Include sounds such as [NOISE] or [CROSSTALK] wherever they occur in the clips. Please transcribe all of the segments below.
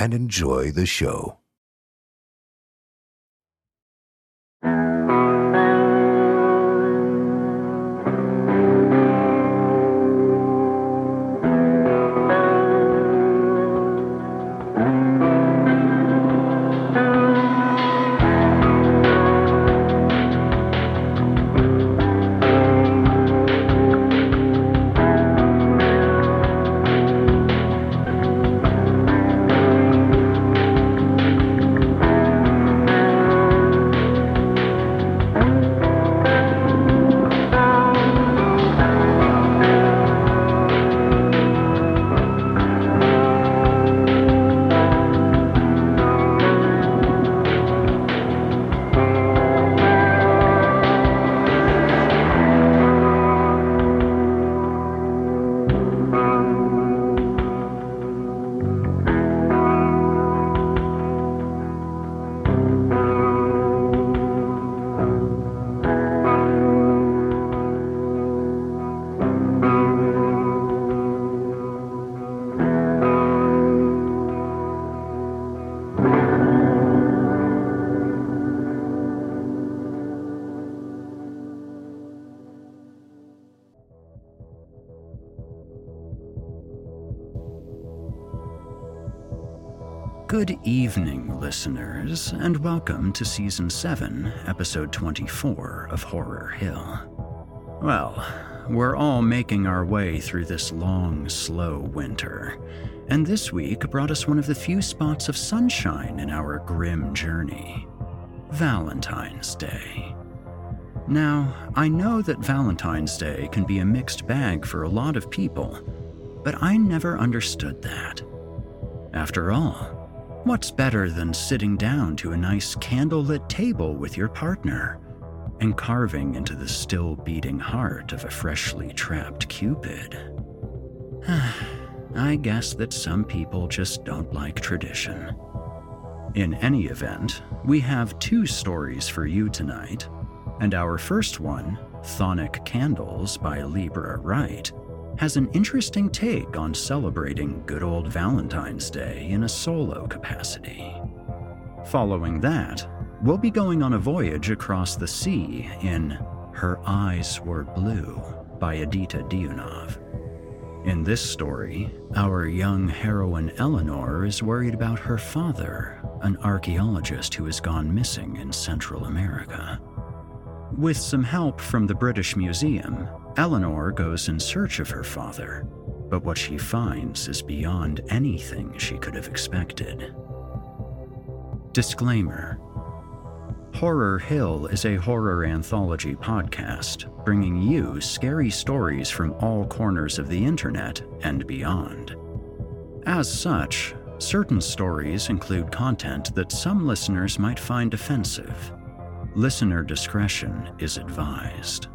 and enjoy the show. And welcome to Season 7, Episode 24 of Horror Hill. Well, we're all making our way through this long, slow winter, and this week brought us one of the few spots of sunshine in our grim journey Valentine's Day. Now, I know that Valentine's Day can be a mixed bag for a lot of people, but I never understood that. After all, What's better than sitting down to a nice candlelit table with your partner and carving into the still beating heart of a freshly trapped Cupid? [SIGHS] I guess that some people just don't like tradition. In any event, we have two stories for you tonight, and our first one, Chthonic Candles by Libra Wright, has an interesting take on celebrating good old Valentine's Day in a solo capacity. Following that, we'll be going on a voyage across the sea in Her Eyes Were Blue by Adita Dionov. In this story, our young heroine Eleanor is worried about her father, an archaeologist who has gone missing in Central America. With some help from the British Museum, Eleanor goes in search of her father, but what she finds is beyond anything she could have expected. Disclaimer Horror Hill is a horror anthology podcast bringing you scary stories from all corners of the internet and beyond. As such, certain stories include content that some listeners might find offensive. Listener discretion is advised.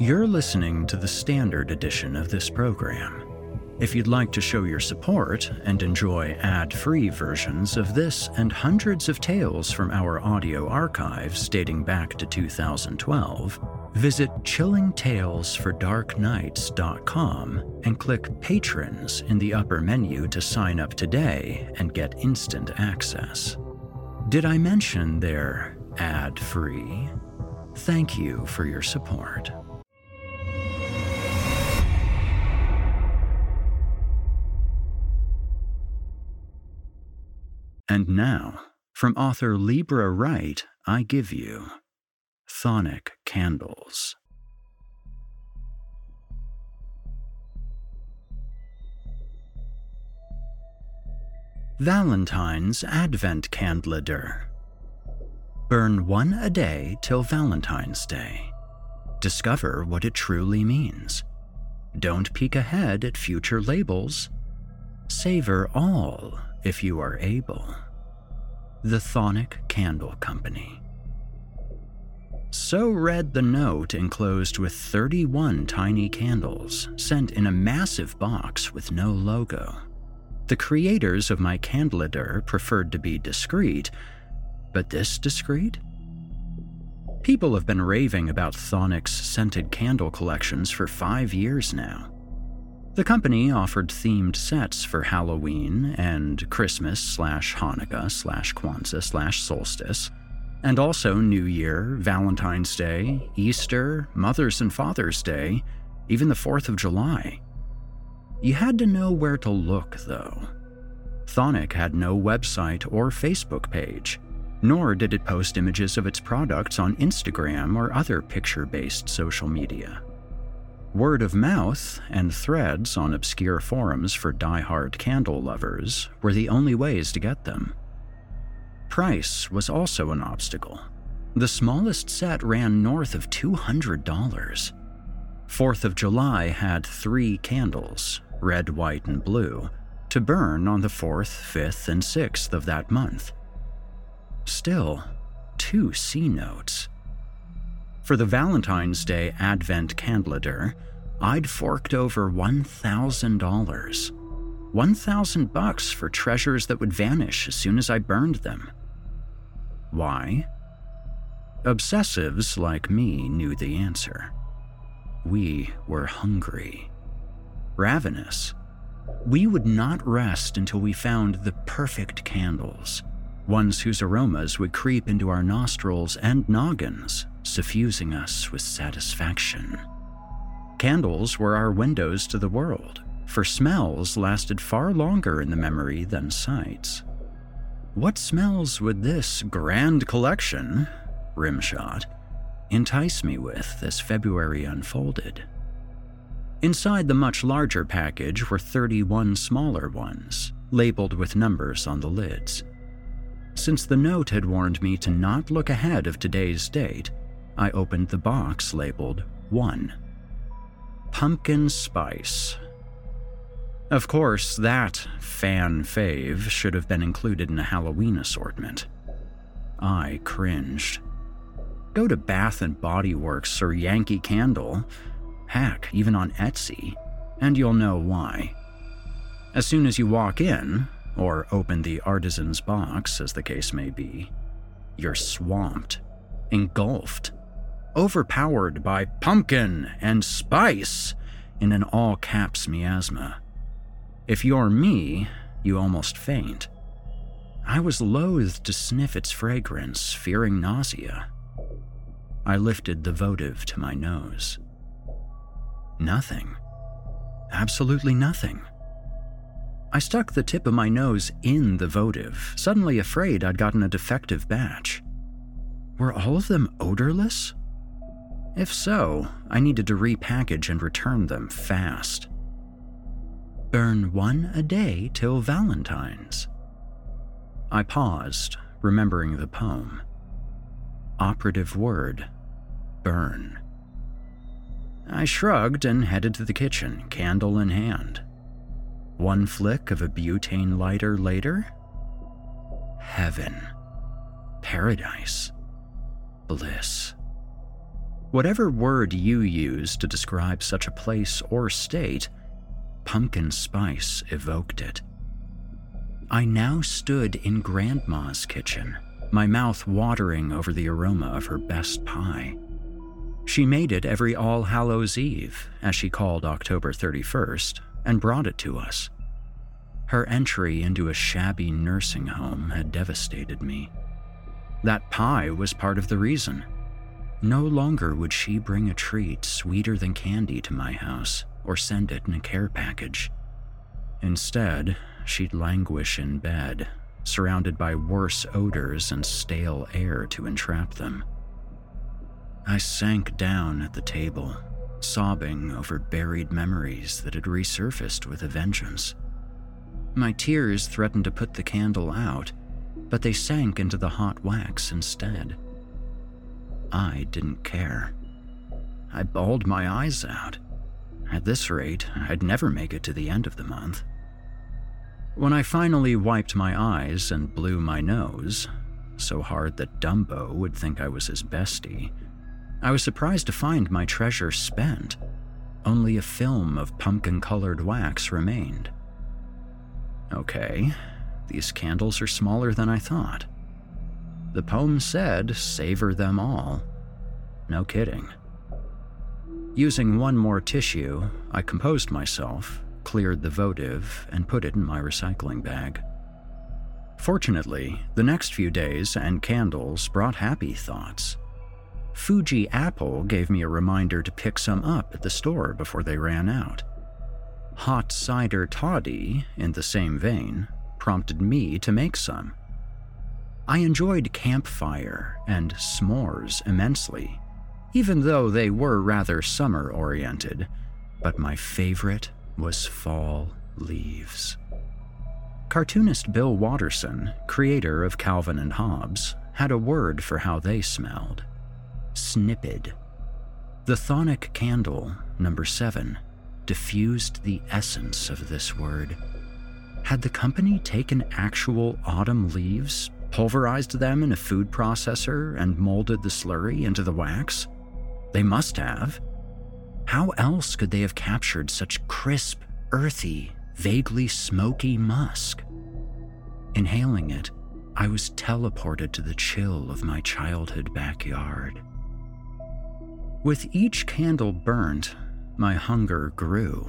You're listening to the standard edition of this program. If you'd like to show your support and enjoy ad free versions of this and hundreds of tales from our audio archives dating back to 2012, visit chillingtalesfordarknights.com and click Patrons in the upper menu to sign up today and get instant access. Did I mention they're ad free? Thank you for your support. And now, from author Libra Wright, I give you Chthonic Candles. Valentine's Advent Candleader. Burn one a day till Valentine's Day. Discover what it truly means. Don't peek ahead at future labels. Savor all if you are able. The Chthonic Candle Company. So read the note enclosed with 31 tiny candles sent in a massive box with no logo. The creators of my candleader preferred to be discreet, but this discreet? People have been raving about Chthonic's scented candle collections for five years now. The company offered themed sets for Halloween and Christmas slash Hanukkah slash Kwanzaa slash solstice and also New Year, Valentine's Day, Easter, Mother's and Father's Day, even the 4th of July. You had to know where to look, though. Chthonic had no website or Facebook page, nor did it post images of its products on Instagram or other picture based social media. Word of mouth and threads on obscure forums for die-hard candle lovers were the only ways to get them. Price was also an obstacle. The smallest set ran north of $200. Fourth of July had three candles, red, white, and blue, to burn on the 4th, 5th, and 6th of that month. Still, two C notes. For the Valentine's Day Advent Candleader, I'd forked over $1,000. 1,000 bucks for treasures that would vanish as soon as I burned them. Why? Obsessives like me knew the answer. We were hungry. Ravenous. We would not rest until we found the perfect candles, ones whose aromas would creep into our nostrils and noggins, suffusing us with satisfaction. Candles were our windows to the world, for smells lasted far longer in the memory than sights. What smells would this grand collection, rimshot, entice me with as February unfolded? Inside the much larger package were 31 smaller ones, labeled with numbers on the lids. Since the note had warned me to not look ahead of today's date, I opened the box labeled 1. Pumpkin Spice of course, that fan fave should have been included in a Halloween assortment. I cringed. Go to Bath and Body Works or Yankee Candle, heck, even on Etsy, and you'll know why. As soon as you walk in, or open the artisan's box, as the case may be, you're swamped, engulfed, overpowered by pumpkin and spice in an all caps miasma. If you're me, you almost faint. I was loath to sniff its fragrance, fearing nausea. I lifted the votive to my nose. Nothing. Absolutely nothing. I stuck the tip of my nose in the votive, suddenly afraid I'd gotten a defective batch. Were all of them odorless? If so, I needed to repackage and return them fast. Burn one a day till Valentine's. I paused, remembering the poem. Operative word burn. I shrugged and headed to the kitchen, candle in hand. One flick of a butane lighter later heaven, paradise, bliss. Whatever word you use to describe such a place or state, pumpkin spice evoked it. I now stood in Grandma's kitchen, my mouth watering over the aroma of her best pie. She made it every All Hallows Eve, as she called October 31st, and brought it to us. Her entry into a shabby nursing home had devastated me. That pie was part of the reason. No longer would she bring a treat sweeter than candy to my house or send it in a care package. Instead, she'd languish in bed, surrounded by worse odors and stale air to entrap them. I sank down at the table, sobbing over buried memories that had resurfaced with a vengeance. My tears threatened to put the candle out, but they sank into the hot wax instead. I didn't care. I bawled my eyes out, at this rate, I'd never make it to the end of the month. When I finally wiped my eyes and blew my nose, so hard that Dumbo would think I was his bestie, I was surprised to find my treasure spent. Only a film of pumpkin colored wax remained. Okay, these candles are smaller than I thought. The poem said, savor them all. No kidding. Using one more tissue, I composed myself, cleared the votive, and put it in my recycling bag. Fortunately, the next few days and candles brought happy thoughts. Fuji Apple gave me a reminder to pick some up at the store before they ran out. Hot cider toddy, in the same vein, prompted me to make some. I enjoyed campfire and s'mores immensely, even though they were rather summer oriented, but my favorite was fall leaves. Cartoonist Bill Watterson, creator of Calvin and Hobbes, had a word for how they smelled snipid. The Chthonic candle, number seven, diffused the essence of this word. Had the company taken actual autumn leaves, pulverized them in a food processor, and molded the slurry into the wax? They must have. How else could they have captured such crisp, earthy, vaguely smoky musk? Inhaling it, I was teleported to the chill of my childhood backyard. With each candle burnt, my hunger grew.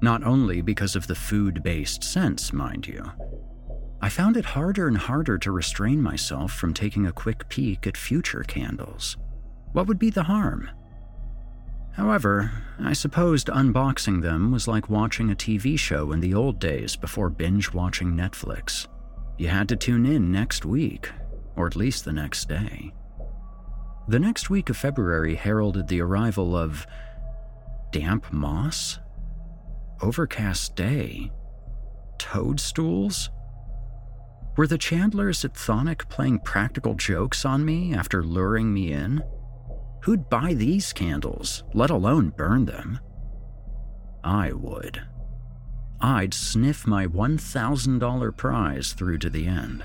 Not only because of the food based sense, mind you. I found it harder and harder to restrain myself from taking a quick peek at future candles. What would be the harm? However, I supposed unboxing them was like watching a TV show in the old days before binge watching Netflix. You had to tune in next week, or at least the next day. The next week of February heralded the arrival of damp moss, overcast day, toadstools. Were the Chandlers at Chthonic playing practical jokes on me after luring me in? Who'd buy these candles, let alone burn them? I would. I'd sniff my $1,000 prize through to the end.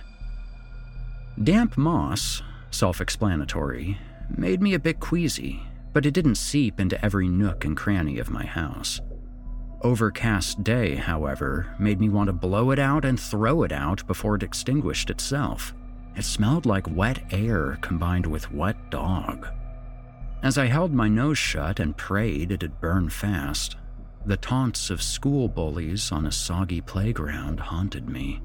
Damp moss, self explanatory, made me a bit queasy, but it didn't seep into every nook and cranny of my house. Overcast day, however, made me want to blow it out and throw it out before it extinguished itself. It smelled like wet air combined with wet dog. As I held my nose shut and prayed it'd burn fast, the taunts of school bullies on a soggy playground haunted me.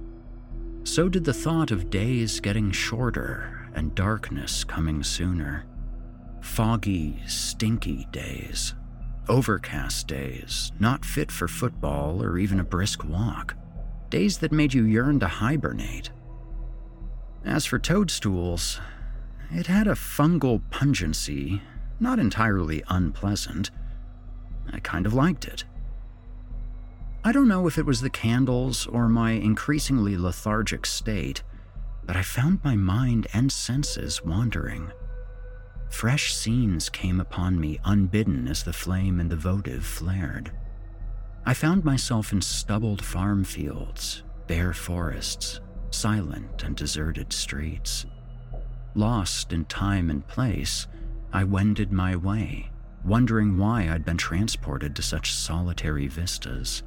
So did the thought of days getting shorter and darkness coming sooner. Foggy, stinky days. Overcast days, not fit for football or even a brisk walk. Days that made you yearn to hibernate. As for toadstools, it had a fungal pungency, not entirely unpleasant. I kind of liked it. I don't know if it was the candles or my increasingly lethargic state, but I found my mind and senses wandering. Fresh scenes came upon me unbidden as the flame in the votive flared. I found myself in stubbled farm fields, bare forests, silent and deserted streets. Lost in time and place, I wended my way, wondering why I'd been transported to such solitary vistas.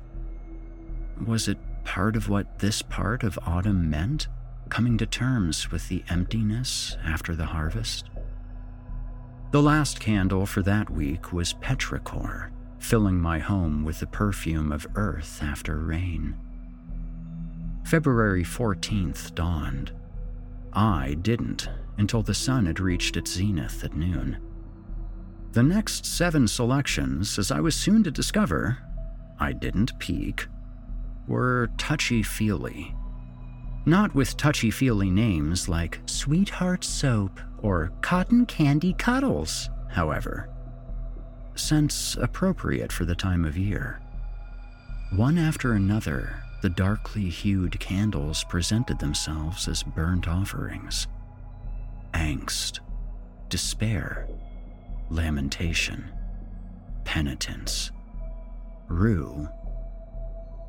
Was it part of what this part of autumn meant? Coming to terms with the emptiness after the harvest? The last candle for that week was petrichor, filling my home with the perfume of earth after rain. February 14th dawned. I didn't until the sun had reached its zenith at noon. The next seven selections, as I was soon to discover, I didn't peek, were touchy feely. Not with touchy feely names like Sweetheart Soap or cotton candy cuddles, however. Scents appropriate for the time of year. One after another, the darkly hued candles presented themselves as burnt offerings. Angst, despair, lamentation, penitence, rue,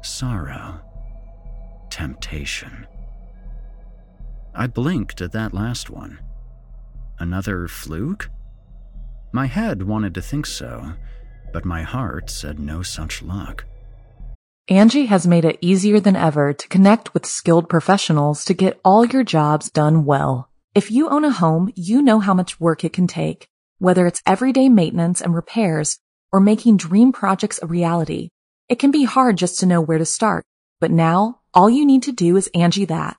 sorrow, temptation. I blinked at that last one. Another fluke? My head wanted to think so, but my heart said no such luck. Angi has made it easier than ever to connect with skilled professionals to get all your jobs done well. If you own a home, you know how much work it can take, whether it's everyday maintenance and repairs or making dream projects a reality. It can be hard just to know where to start, but now all you need to do is Angi that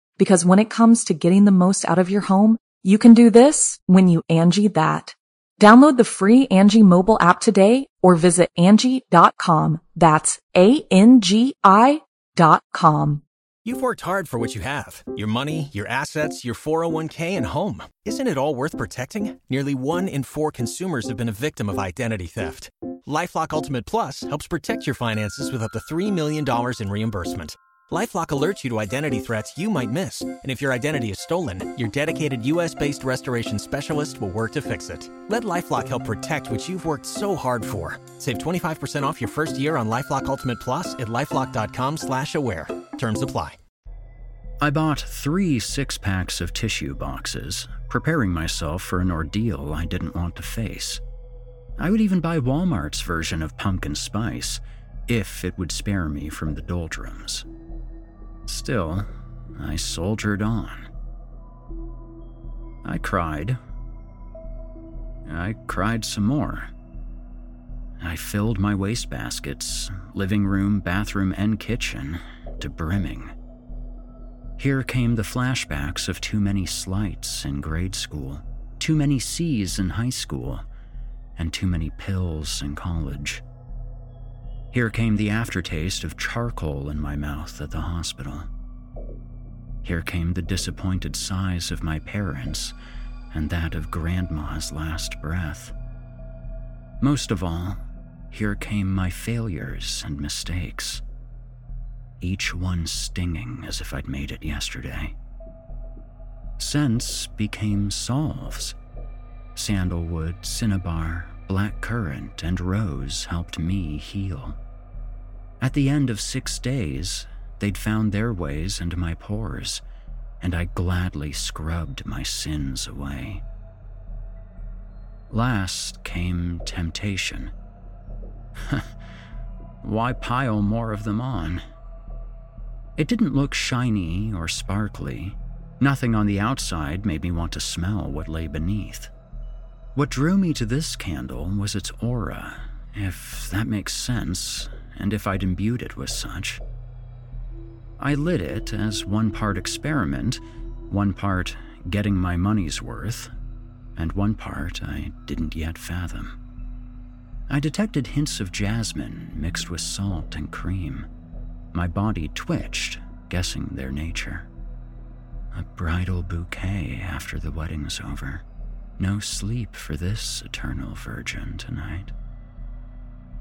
Because when it comes to getting the most out of your home, you can do this when you Angi that. Download the free Angi mobile app today or visit Angi.com. That's A-N-G-I dot com. You've worked hard for what you have. Your money, your assets, your 401k, and home. Isn't it all worth protecting? Nearly one in four consumers have been a victim of identity theft. LifeLock Ultimate Plus helps protect your finances with up to $3 million in reimbursement. LifeLock alerts you to identity threats you might miss. And if your identity is stolen, your dedicated US-based restoration specialist will work to fix it. Let LifeLock help protect what you've worked so hard for. Save 25% off your first year on LifeLock Ultimate Plus at LifeLock.com slash aware. Terms apply. I bought three six packs of tissue boxes, preparing myself for an ordeal I didn't want to face. I would even buy Walmart's version of pumpkin spice, if it would spare me from the doldrums. Still, I soldiered on. I cried. I cried some more. I filled my wastebaskets, living room, bathroom, and kitchen, to brimming. Here came the flashbacks of too many slights in grade school, too many C's in high school, and too many pills in college. Here came the aftertaste of charcoal in my mouth at the hospital. Here came the disappointed sighs of my parents and that of Grandma's last breath. Most of all, here came my failures and mistakes, each one stinging as if I'd made it yesterday. Scents became solves. Sandalwood, cinnabar, black currant, and rose helped me heal. At the end of six days, they'd found their ways into my pores, and I gladly scrubbed my sins away. Last came temptation. [LAUGHS] Why pile more of them on? It didn't look shiny or sparkly. Nothing on the outside made me want to smell what lay beneath. What drew me to this candle was its aura, if that makes sense, and if I'd imbued it with such. I lit it as one part experiment, one part getting my money's worth, and one part I didn't yet fathom. I detected hints of jasmine mixed with salt and cream. My body twitched, guessing their nature. A bridal bouquet after the wedding's over. No sleep for this eternal virgin tonight.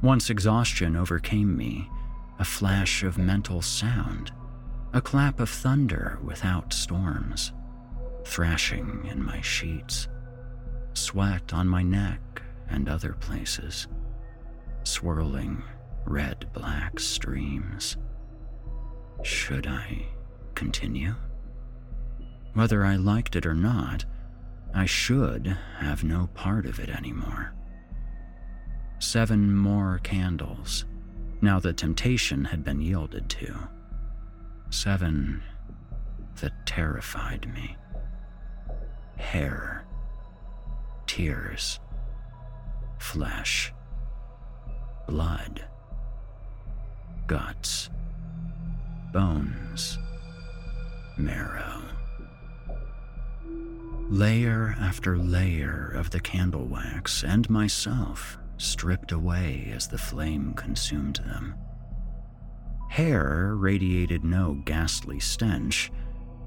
Once exhaustion overcame me, a flash of mental sound, a clap of thunder without storms, thrashing in my sheets, sweat on my neck and other places, swirling red black streams. Should I continue? Whether I liked it or not, I should have no part of it anymore. Seven more candles, now the temptation had been yielded to. Seven that terrified me. Hair, tears, flesh, blood, guts, bones, marrow. Layer after layer of the candle wax and myself stripped away as the flame consumed them. Hair radiated no ghastly stench,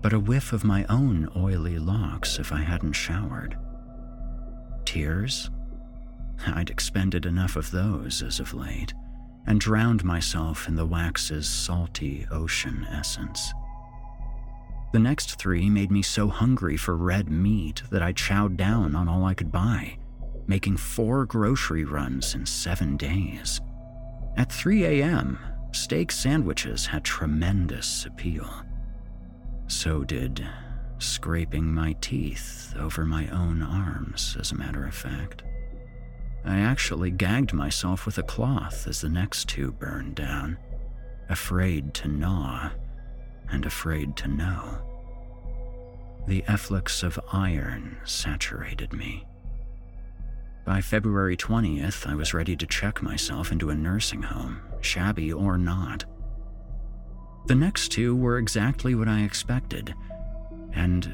but a whiff of my own oily locks if I hadn't showered. Tears? I'd expended enough of those as of late, and drowned myself in the wax's salty ocean essence. The next three made me so hungry for red meat that I chowed down on all I could buy, making four grocery runs in seven days. At 3 a.m., steak sandwiches had tremendous appeal. So did scraping my teeth over my own arms, as a matter of fact. I actually gagged myself with a cloth as the next two burned down, afraid to gnaw and afraid to know. The efflux of iron saturated me. By February 20th, I was ready to check myself into a nursing home, shabby or not. The next two were exactly what I expected, and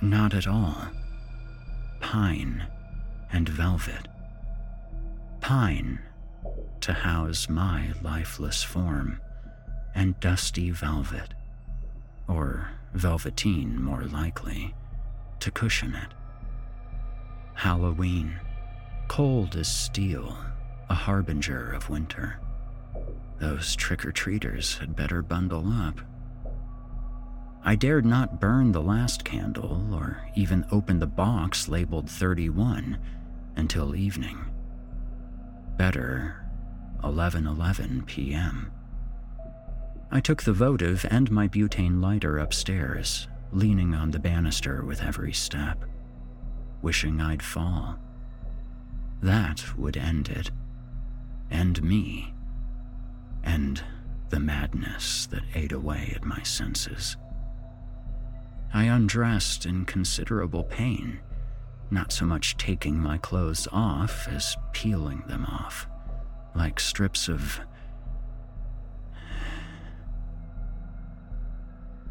not at all. Pine and velvet. Pine to house my lifeless form, and dusty velvet, or velveteen more likely, to cushion it. Halloween Cold as steel, a harbinger of winter. Those trick or treaters had better bundle up. I dared not burn the last candle or even open the box labeled 31 until evening. Better 11:11 p.m. I took the votive and my butane lighter upstairs, leaning on the banister with every step, wishing I'd fall. That would end it. End me. End the madness that ate away at my senses. I undressed in considerable pain, not so much taking my clothes off as peeling them off, like strips of.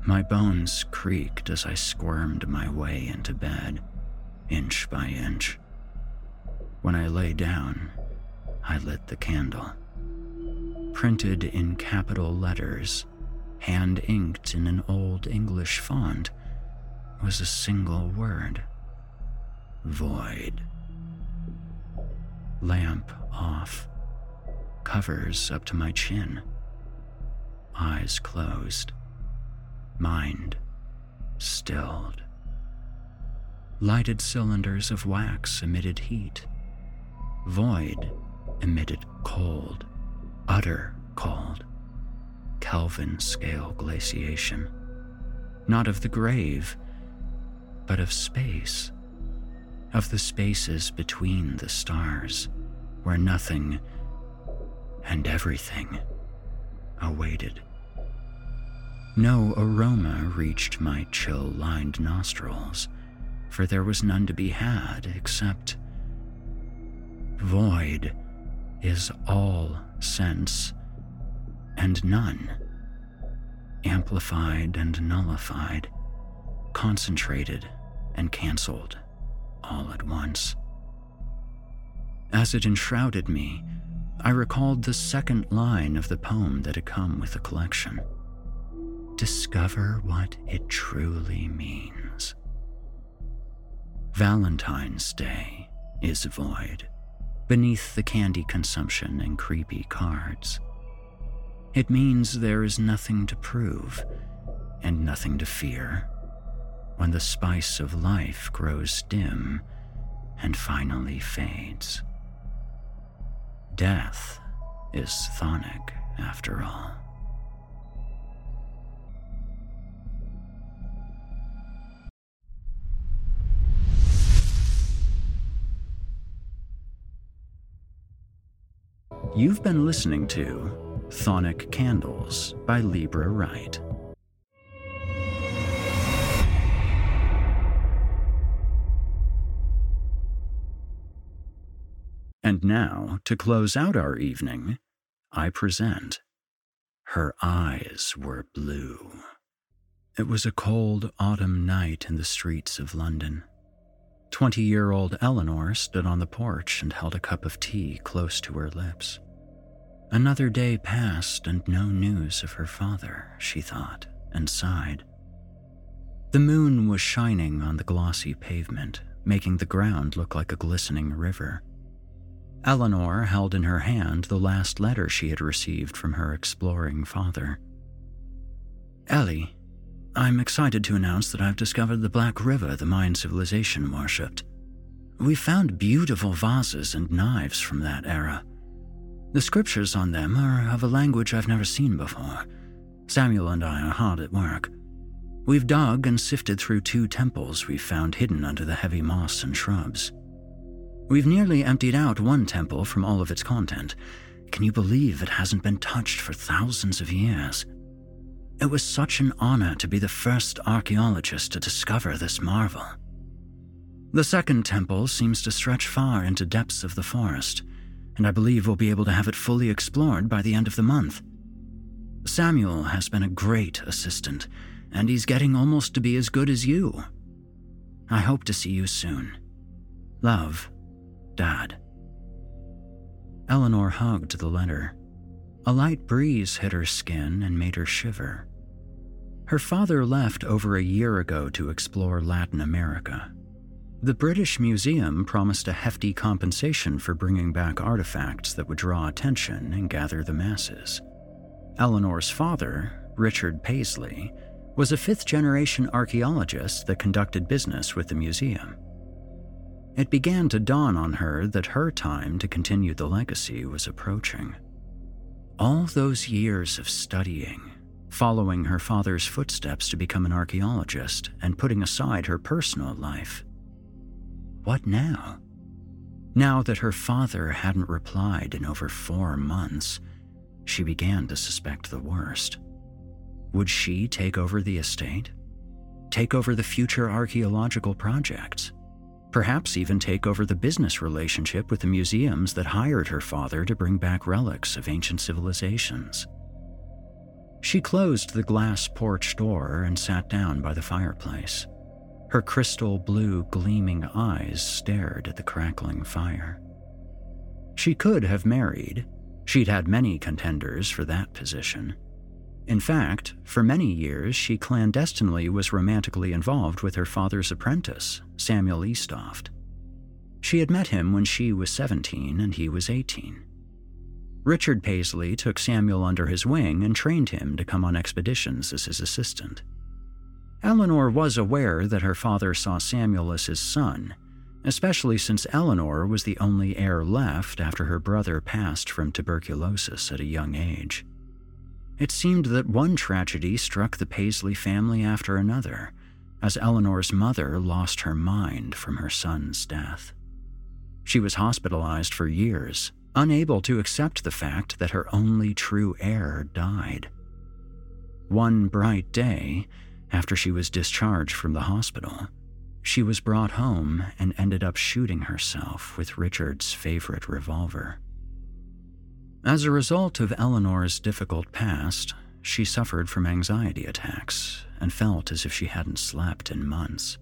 My bones creaked as I squirmed my way into bed, inch by inch. When I lay down, I lit the candle. Printed in capital letters, hand inked in an old English font, was a single word void. Lamp off, covers up to my chin, eyes closed, mind stilled. Lighted cylinders of wax emitted heat Void emitted cold, utter cold, Kelvin scale glaciation. Not of the grave, but of space. Of the spaces between the stars, where nothing and everything awaited. No aroma reached my chill lined nostrils, for there was none to be had except Void is all sense and none. Amplified and nullified, concentrated and cancelled all at once. As it enshrouded me, I recalled the second line of the poem that had come with the collection Discover what it truly means. Valentine's Day is void beneath the candy consumption and creepy cards. It means there is nothing to prove and nothing to fear when the spice of life grows dim and finally fades. Death is chthonic, after all. You've been listening to Chthonic Candles by Libra Wright. And now, to close out our evening, I present Her Eyes Were Blue. It was a cold autumn night in the streets of London. Twenty year old Eleanor stood on the porch and held a cup of tea close to her lips. Another day passed and no news of her father, she thought, and sighed. The moon was shining on the glossy pavement, making the ground look like a glistening river. Eleanor held in her hand the last letter she had received from her exploring father. Ellie, I'm excited to announce that I've discovered the Black River the Mayan civilization worshipped. We found beautiful vases and knives from that era. The scriptures on them are of a language I've never seen before. Samuel and I are hard at work. We've dug and sifted through two temples we've found hidden under the heavy moss and shrubs. We've nearly emptied out one temple from all of its content. Can you believe it hasn't been touched for thousands of years? It was such an honor to be the first archaeologist to discover this marvel. The second temple seems to stretch far into depths of the forest, and I believe we'll be able to have it fully explored by the end of the month. Samuel has been a great assistant, and he's getting almost to be as good as you. I hope to see you soon. Love, Dad. Eleanor hugged the letter. A light breeze hit her skin and made her shiver. Her father left over a year ago to explore Latin America. The British Museum promised a hefty compensation for bringing back artifacts that would draw attention and gather the masses. Eleanor's father, Richard Paisley, was a fifth generation archaeologist that conducted business with the museum. It began to dawn on her that her time to continue the legacy was approaching. All those years of studying, following her father's footsteps to become an archaeologist, and putting aside her personal life. What now? Now that her father hadn't replied in over four months, she began to suspect the worst. Would she take over the estate? Take over the future archaeological projects? perhaps even take over the business relationship with the museums that hired her father to bring back relics of ancient civilizations. She closed the glass porch door and sat down by the fireplace. Her crystal blue gleaming eyes stared at the crackling fire. She could have married. She'd had many contenders for that position. In fact, for many years, she clandestinely was romantically involved with her father's apprentice, Samuel Eastoft. She had met him when she was 17 and he was 18. Richard Paisley took Samuel under his wing and trained him to come on expeditions as his assistant. Eleanor was aware that her father saw Samuel as his son, especially since Eleanor was the only heir left after her brother passed from tuberculosis at a young age. It seemed that one tragedy struck the Paisley family after another, as Eleanor's mother lost her mind from her son's death. She was hospitalized for years, unable to accept the fact that her only true heir died. One bright day, after she was discharged from the hospital, she was brought home and ended up shooting herself with Richard's favorite revolver. As a result of Eleanor's difficult past, she suffered from anxiety attacks and felt as if she hadn't slept in months.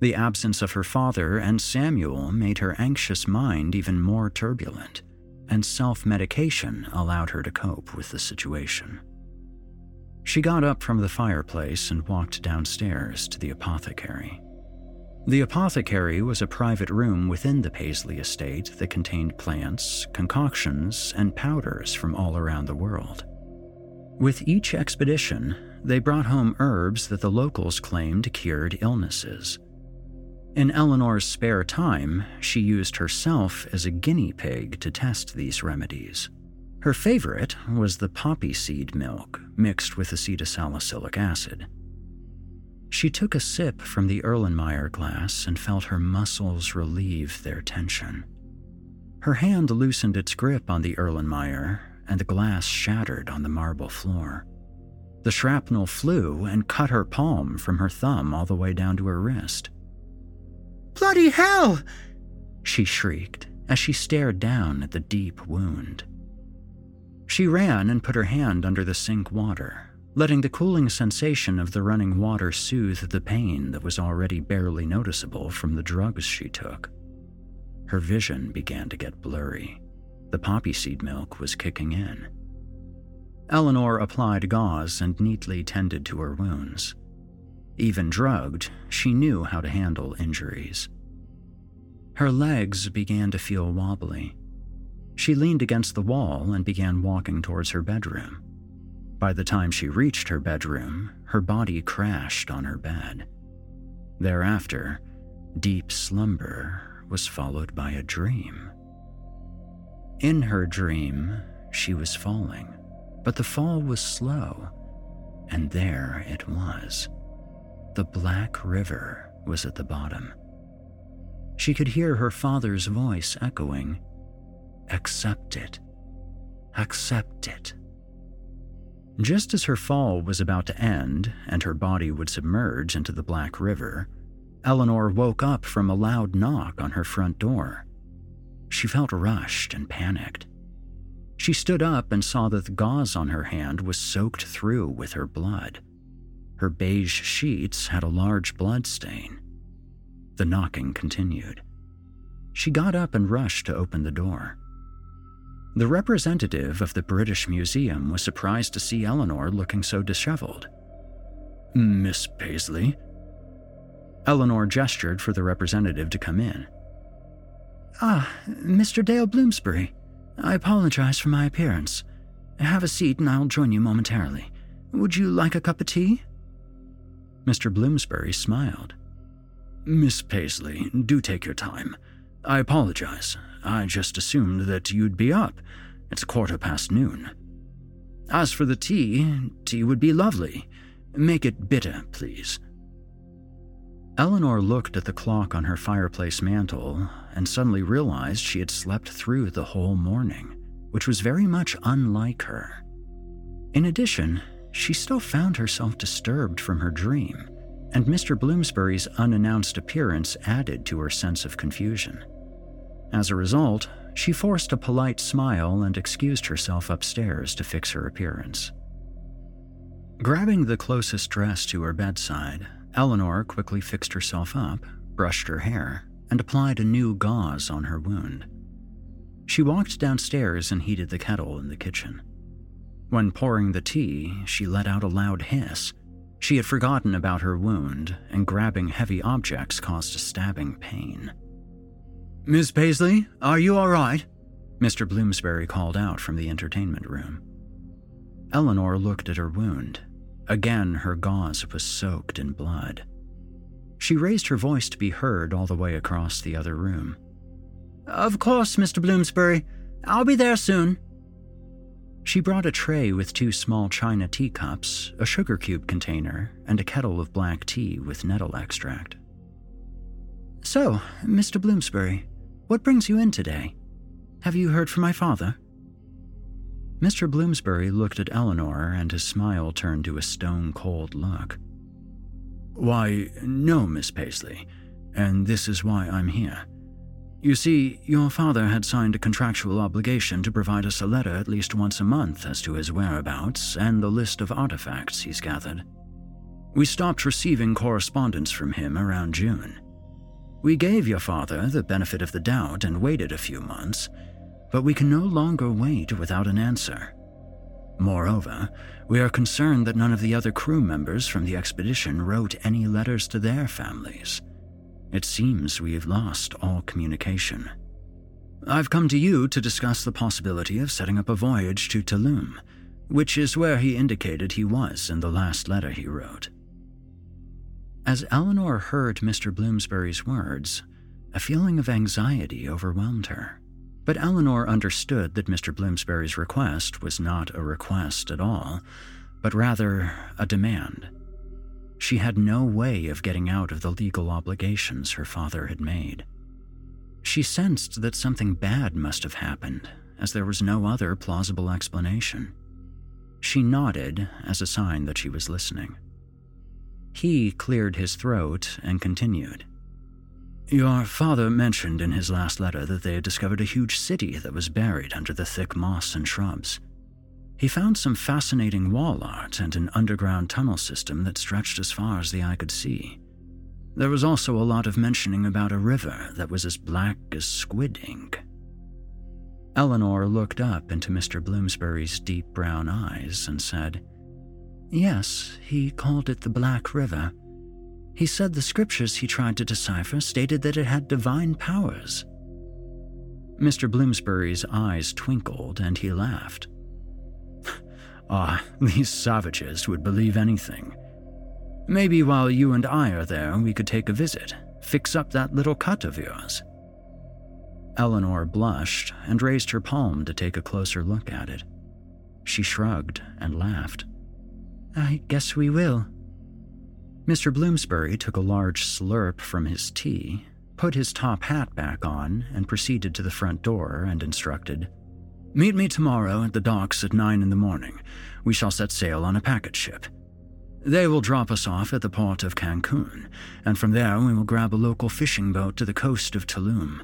The absence of her father and Samuel made her anxious mind even more turbulent, and self medication allowed her to cope with the situation. She got up from the fireplace and walked downstairs to the apothecary. The apothecary was a private room within the Paisley estate that contained plants, concoctions, and powders from all around the world. With each expedition, they brought home herbs that the locals claimed cured illnesses. In Eleanor's spare time, she used herself as a guinea pig to test these remedies. Her favorite was the poppy seed milk mixed with acetylsalicylic acid. She took a sip from the Erlenmeyer glass and felt her muscles relieve their tension. Her hand loosened its grip on the Erlenmeyer, and the glass shattered on the marble floor. The shrapnel flew and cut her palm from her thumb all the way down to her wrist. Bloody hell! She shrieked as she stared down at the deep wound. She ran and put her hand under the sink water, letting the cooling sensation of the running water soothe the pain that was already barely noticeable from the drugs she took. Her vision began to get blurry. The poppy seed milk was kicking in. Eleanor applied gauze and neatly tended to her wounds. Even drugged, she knew how to handle injuries. Her legs began to feel wobbly. She leaned against the wall and began walking towards her bedroom. By the time she reached her bedroom, her body crashed on her bed. Thereafter, deep slumber was followed by a dream. In her dream, she was falling, but the fall was slow, and there it was. The Black River was at the bottom. She could hear her father's voice echoing, Accept it. Accept it. Just as her fall was about to end and her body would submerge into the Black River, Eleanor woke up from a loud knock on her front door. She felt rushed and panicked. She stood up and saw that the gauze on her hand was soaked through with her blood. Her beige sheets had a large blood stain. The knocking continued. She got up and rushed to open the door. The representative of the British Museum was surprised to see Eleanor looking so disheveled. Miss Paisley? Eleanor gestured for the representative to come in. Ah, Mr. Dale Bloomsbury. I apologize for my appearance. Have a seat and I'll join you momentarily. Would you like a cup of tea? Mr. Bloomsbury smiled. Miss Paisley, do take your time. I apologize. I just assumed that you'd be up. It's a quarter past noon. As for the tea, tea would be lovely. Make it bitter, please. Eleanor looked at the clock on her fireplace mantel and suddenly realized she had slept through the whole morning, which was very much unlike her. In addition, she still found herself disturbed from her dream, and Mr. Bloomsbury's unannounced appearance added to her sense of confusion. As a result, she forced a polite smile and excused herself upstairs to fix her appearance. Grabbing the closest dress to her bedside, Eleanor quickly fixed herself up, brushed her hair, and applied a new gauze on her wound. She walked downstairs and heated the kettle in the kitchen. When pouring the tea, she let out a loud hiss. She had forgotten about her wound, and grabbing heavy objects caused a stabbing pain. Miss Paisley, are you all right? Mr. Bloomsbury called out from the entertainment room. Eleanor looked at her wound. Again, her gauze was soaked in blood. She raised her voice to be heard all the way across the other room. Of course, Mr. Bloomsbury. I'll be there soon. She brought a tray with two small china teacups, a sugar cube container, and a kettle of black tea with nettle extract. So, Mr. Bloomsbury, what brings you in today? Have you heard from my father? Mr. Bloomsbury looked at Eleanor, and his smile turned to a stone cold look. Why, no, Miss Paisley, and this is why I'm here. You see, your father had signed a contractual obligation to provide us a letter at least once a month as to his whereabouts and the list of artifacts he's gathered. We stopped receiving correspondence from him around June. We gave your father the benefit of the doubt and waited a few months, but we can no longer wait without an answer. Moreover, we are concerned that none of the other crew members from the expedition wrote any letters to their families. It seems we have lost all communication. I've come to you to discuss the possibility of setting up a voyage to Tulum, which is where he indicated he was in the last letter he wrote. As Eleanor heard Mr. Bloomsbury's words, a feeling of anxiety overwhelmed her. But Eleanor understood that Mr. Bloomsbury's request was not a request at all, but rather a demand. She had no way of getting out of the legal obligations her father had made. She sensed that something bad must have happened, as there was no other plausible explanation. She nodded as a sign that she was listening. He cleared his throat and continued. Your father mentioned in his last letter that they had discovered a huge city that was buried under the thick moss and shrubs. He found some fascinating wall art and an underground tunnel system that stretched as far as the eye could see. There was also a lot of mentioning about a river that was as black as squid ink. Eleanor looked up into Mr. Bloomsbury's deep brown eyes and said, Yes, he called it the Black River. He said the scriptures he tried to decipher stated that it had divine powers. Mr. Bloomsbury's eyes twinkled and he laughed. [LAUGHS] Ah, these savages would believe anything. Maybe while you and I are there, we could take a visit, fix up that little cut of yours. Eleanor blushed and raised her palm to take a closer look at it. She shrugged and laughed. I guess we will. Mr. Bloomsbury took a large slurp from his tea, put his top hat back on, and proceeded to the front door and instructed Meet me tomorrow at the docks at nine in the morning. We shall set sail on a packet ship. They will drop us off at the port of Cancun, and from there we will grab a local fishing boat to the coast of Tulum.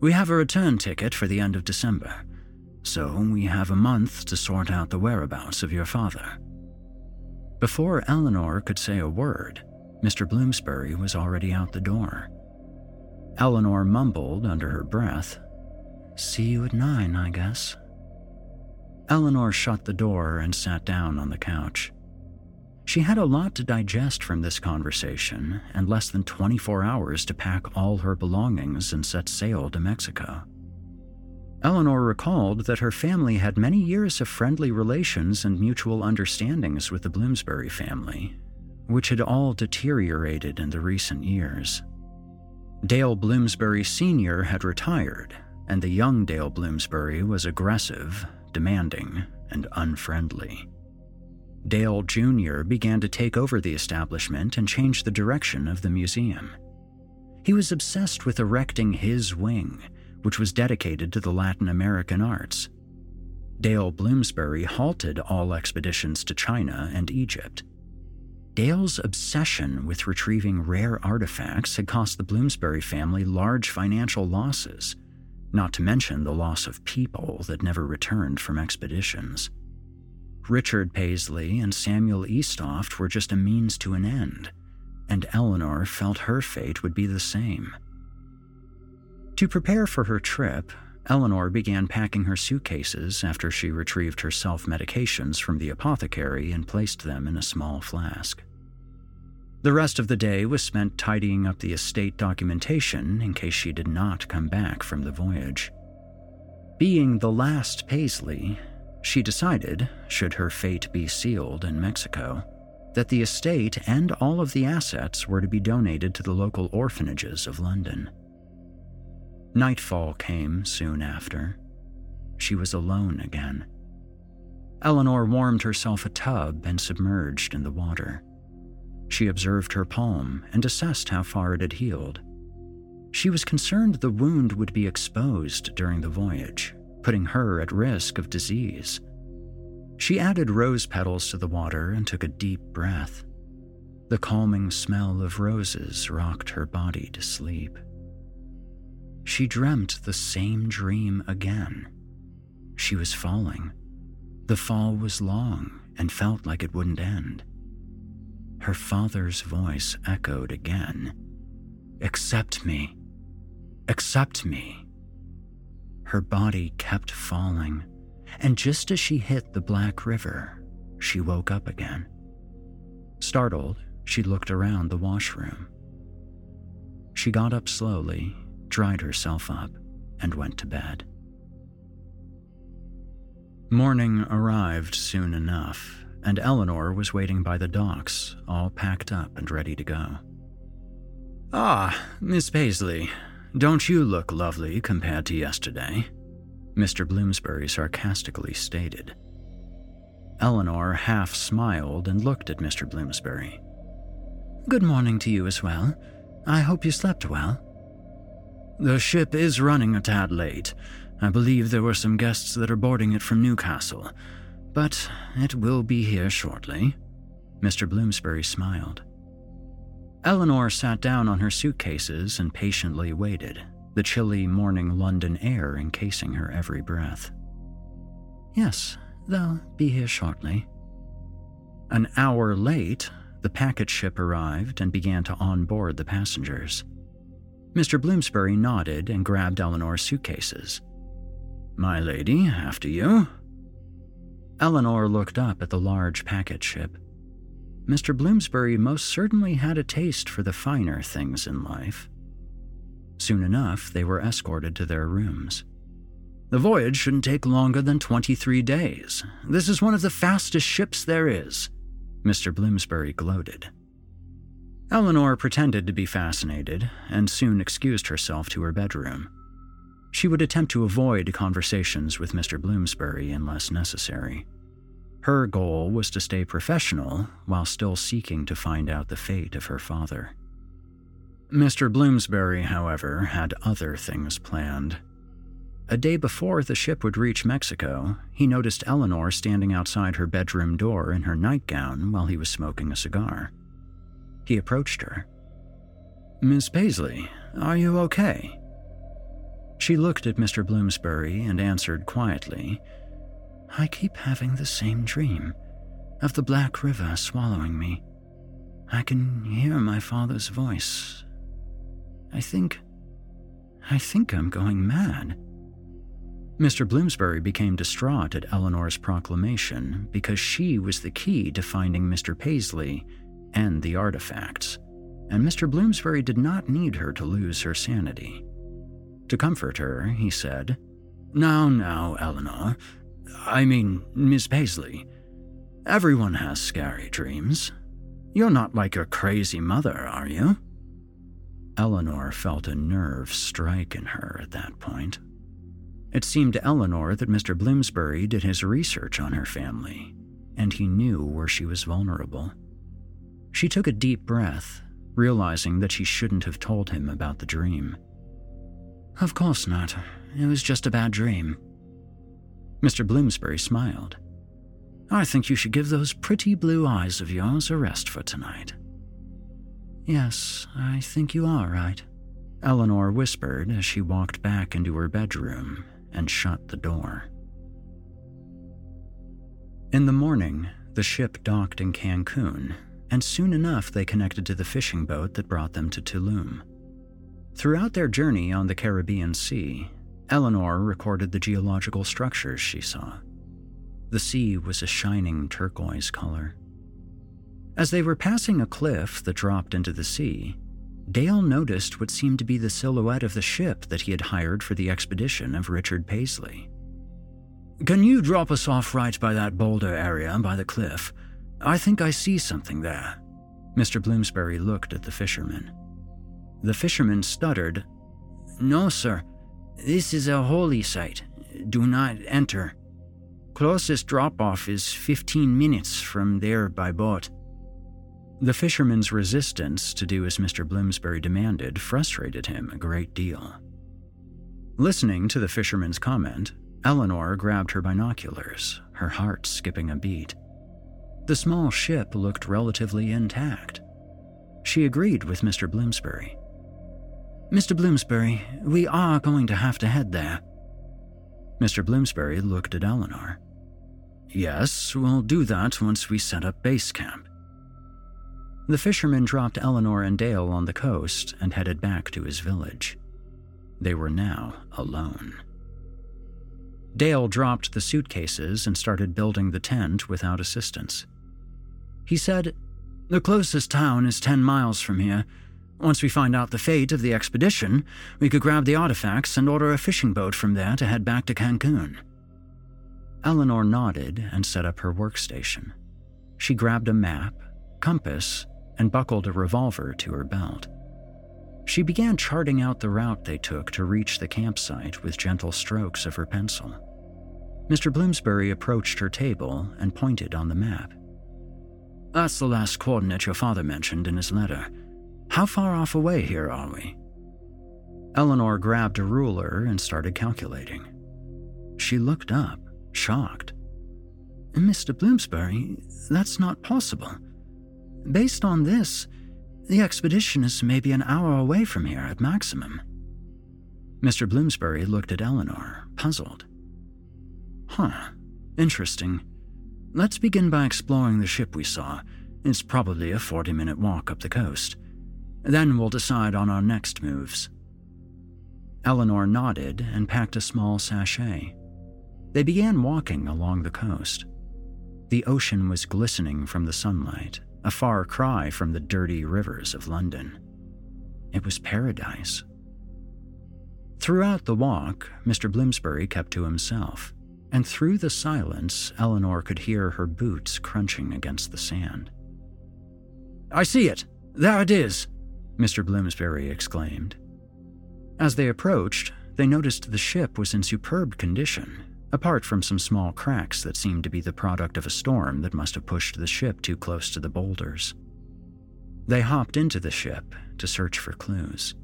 We have a return ticket for the end of December, so we have a month to sort out the whereabouts of your father. Before Eleanor could say a word, Mr. Bloomsbury was already out the door. Eleanor mumbled under her breath, See you at nine, I guess. Eleanor shut the door and sat down on the couch. She had a lot to digest from this conversation and less than 24 hours to pack all her belongings and set sail to Mexico. Eleanor recalled that her family had many years of friendly relations and mutual understandings with the Bloomsbury family, which had all deteriorated in the recent years. Dale Bloomsbury Sr. had retired, and the young Dale Bloomsbury was aggressive, demanding, and unfriendly. Dale Jr. began to take over the establishment and change the direction of the museum. He was obsessed with erecting his wing, which was dedicated to the Latin American arts. Dale Bloomsbury halted all expeditions to China and Egypt. Dale's obsession with retrieving rare artifacts had cost the Bloomsbury family large financial losses, not to mention the loss of people that never returned from expeditions. Richard Paisley and Samuel Eastoft were just a means to an end, and Eleanor felt her fate would be the same. To prepare for her trip, Eleanor began packing her suitcases after she retrieved her self medications from the apothecary and placed them in a small flask. The rest of the day was spent tidying up the estate documentation in case she did not come back from the voyage. Being the last Paisley, she decided, should her fate be sealed in Mexico, that the estate and all of the assets were to be donated to the local orphanages of London. Nightfall came soon after. She was alone again. Eleanor warmed herself a tub and submerged in the water. She observed her palm and assessed how far it had healed. She was concerned the wound would be exposed during the voyage, putting her at risk of disease. She added rose petals to the water and took a deep breath. The calming smell of roses rocked her body to sleep. She dreamt the same dream again. She was falling. The fall was long and felt like it wouldn't end. Her father's voice echoed again Accept me. Accept me. Her body kept falling, and just as she hit the Black River, she woke up again. Startled, she looked around the washroom. She got up slowly, dried herself up, and went to bed. Morning arrived soon enough, and Eleanor was waiting by the docks, all packed up and ready to go. Ah, Miss Paisley, don't you look lovely compared to yesterday? Mr. Bloomsbury sarcastically stated. Eleanor half smiled and looked at Mr. Bloomsbury. Good morning to you as well. I hope you slept well. The ship is running a tad late. I believe there were some guests that are boarding it from Newcastle, but it will be here shortly. Mr. Bloomsbury smiled. Eleanor sat down on her suitcases and patiently waited, the chilly morning London air encasing her every breath. Yes, they'll be here shortly. An hour late, the packet ship arrived and began to onboard the passengers. Mr. Bloomsbury nodded and grabbed Eleanor's suitcases. My lady, after you. Eleanor looked up at the large packet ship. Mr. Bloomsbury most certainly had a taste for the finer things in life. Soon enough, they were escorted to their rooms. The voyage shouldn't take longer than 23 days. This is one of the fastest ships there is, Mr. Bloomsbury gloated. Eleanor pretended to be fascinated and soon excused herself to her bedroom. She would attempt to avoid conversations with Mr. Bloomsbury unless necessary. Her goal was to stay professional while still seeking to find out the fate of her father. Mr. Bloomsbury, however, had other things planned. A day before the ship would reach Mexico, he noticed Eleanor standing outside her bedroom door in her nightgown while he was smoking a cigar. He approached her. Miss Paisley, are you okay? She looked at Mr. Bloomsbury and answered quietly, I keep having the same dream of the Black River swallowing me. I can hear my father's voice. I think. I think I'm going mad. Mr. Bloomsbury became distraught at Eleanor's proclamation because she was the key to finding Mr. Paisley and the artifacts, and Mr. Bloomsbury did not need her to lose her sanity. To comfort her, he said, Now, now, Eleanor. I mean, Miss Paisley. Everyone has scary dreams. You're not like your crazy mother, are you? Eleanor felt a nerve strike in her at that point. It seemed to Eleanor that Mr. Bloomsbury did his research on her family, and he knew where she was vulnerable. She took a deep breath, realizing that she shouldn't have told him about the dream. Of course not. It was just a bad dream. Mr. Bloomsbury smiled. I think you should give those pretty blue eyes of yours a rest for tonight. Yes, I think you are right, Eleanor whispered as she walked back into her bedroom and shut the door. In the morning, the ship docked in Cancun, and soon enough they connected to the fishing boat that brought them to Tulum. Throughout their journey on the Caribbean Sea, Eleanor recorded the geological structures she saw. The sea was a shining turquoise color. As they were passing a cliff that dropped into the sea, Dale noticed what seemed to be the silhouette of the ship that he had hired for the expedition of Richard Paisley. Can you drop us off right by that boulder area by the cliff? I think I see something there. Mr. Bloomsbury looked at the fisherman. The fisherman stuttered, No, sir. This is a holy site. Do not enter. Closest drop off is 15 minutes from there by boat. The fisherman's resistance to do as Mr. Bloomsbury demanded frustrated him a great deal. Listening to the fisherman's comment, Eleanor grabbed her binoculars, her heart skipping a beat. The small ship looked relatively intact. She agreed with Mr. Bloomsbury. Mr. Bloomsbury, we are going to have to head there. Mr. Bloomsbury looked at Eleanor. Yes, we'll do that once we set up base camp. The fisherman dropped Eleanor and Dale on the coast and headed back to his village. They were now alone. Dale dropped the suitcases and started building the tent without assistance. He said, The closest town is 10 miles from here. Once we find out the fate of the expedition, we could grab the artifacts and order a fishing boat from there to head back to Cancun. Eleanor nodded and set up her workstation. She grabbed a map, compass, and buckled a revolver to her belt. She began charting out the route they took to reach the campsite with gentle strokes of her pencil. Mr. Bloomsbury approached her table and pointed on the map. That's the last coordinate your father mentioned in his letter. How far off away here are we? Eleanor grabbed a ruler and started calculating. She looked up, shocked. Mr. Bloomsbury, that's not possible. Based on this, the expedition is maybe an hour away from here at maximum. Mr. Bloomsbury looked at Eleanor, puzzled. Huh, interesting. Let's begin by exploring the ship we saw. It's probably a 40 minute walk up the coast. Then we'll decide on our next moves. Eleanor nodded and packed a small sachet. They began walking along the coast. The ocean was glistening from the sunlight, a far cry from the dirty rivers of London. It was paradise. Throughout the walk, Mr. Bloomsbury kept to himself, and through the silence, Eleanor could hear her boots crunching against the sand. I see it! There it is! Mr. Bloomsbury exclaimed. As they approached, they noticed the ship was in superb condition, apart from some small cracks that seemed to be the product of a storm that must have pushed the ship too close to the boulders. They hopped into the ship to search for clues.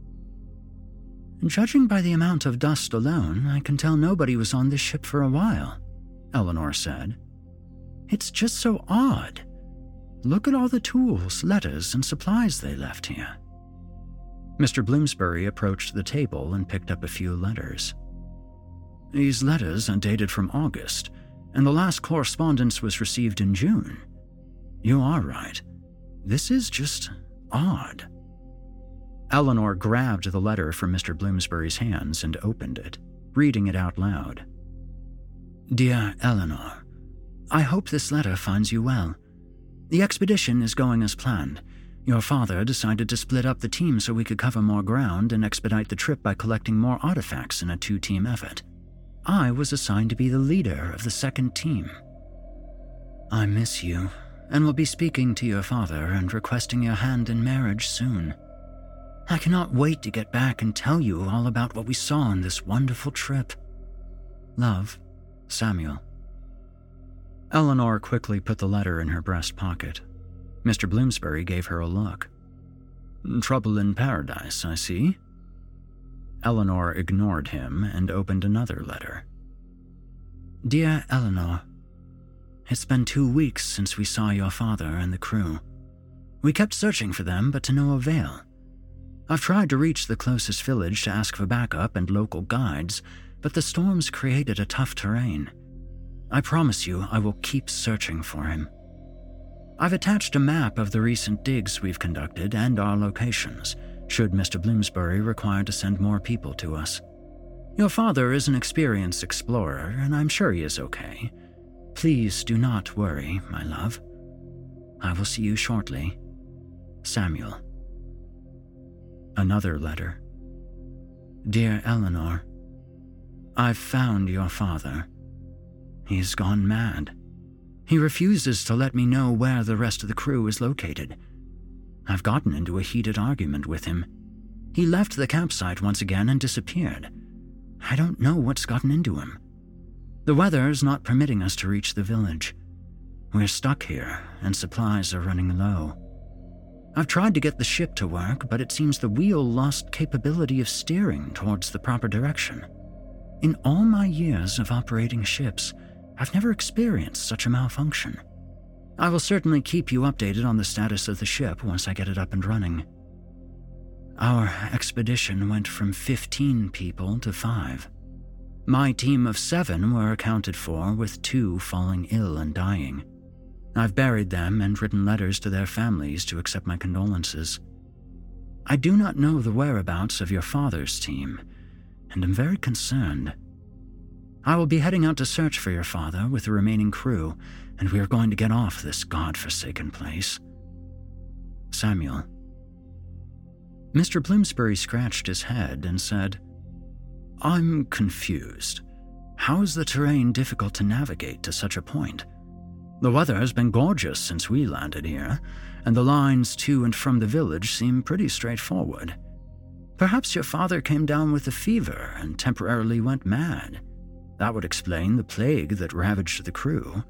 Judging by the amount of dust alone, I can tell nobody was on this ship for a while, Eleanor said. It's just so odd. Look at all the tools, letters, and supplies they left here. Mr. Bloomsbury approached the table and picked up a few letters. These letters are dated from August, and the last correspondence was received in June. You are right. This is just odd. Eleanor grabbed the letter from Mr. Bloomsbury's hands and opened it, reading it out loud. Dear Eleanor, I hope this letter finds you well. The expedition is going as planned. Your father decided to split up the team so we could cover more ground and expedite the trip by collecting more artifacts in a two team effort. I was assigned to be the leader of the second team. I miss you and will be speaking to your father and requesting your hand in marriage soon. I cannot wait to get back and tell you all about what we saw on this wonderful trip. Love, Samuel. Eleanor quickly put the letter in her breast pocket. Mr. Bloomsbury gave her a look. Trouble in paradise, I see. Eleanor ignored him and opened another letter. Dear Eleanor, It's been two weeks since we saw your father and the crew. We kept searching for them, but to no avail. I've tried to reach the closest village to ask for backup and local guides, but the storms created a tough terrain. I promise you I will keep searching for him. I've attached a map of the recent digs we've conducted and our locations, should Mr. Bloomsbury require to send more people to us. Your father is an experienced explorer, and I'm sure he is okay. Please do not worry, my love. I will see you shortly. Samuel. Another letter. Dear Eleanor, I've found your father. He's gone mad. He refuses to let me know where the rest of the crew is located. I've gotten into a heated argument with him. He left the campsite once again and disappeared. I don't know what's gotten into him. The weather's not permitting us to reach the village. We're stuck here, and supplies are running low. I've tried to get the ship to work, but it seems the wheel lost capability of steering towards the proper direction. In all my years of operating ships, I've never experienced such a malfunction. I will certainly keep you updated on the status of the ship once I get it up and running. Our expedition went from 15 people to five. My team of seven were accounted for, with two falling ill and dying. I've buried them and written letters to their families to accept my condolences. I do not know the whereabouts of your father's team, and am very concerned. I will be heading out to search for your father with the remaining crew, and we are going to get off this god-forsaken place. Samuel. Mr. Bloomsbury scratched his head and said, I'm confused. How is the terrain difficult to navigate to such a point? The weather has been gorgeous since we landed here, and the lines to and from the village seem pretty straightforward. Perhaps your father came down with a fever and temporarily went mad. That would explain the plague that ravaged the crew.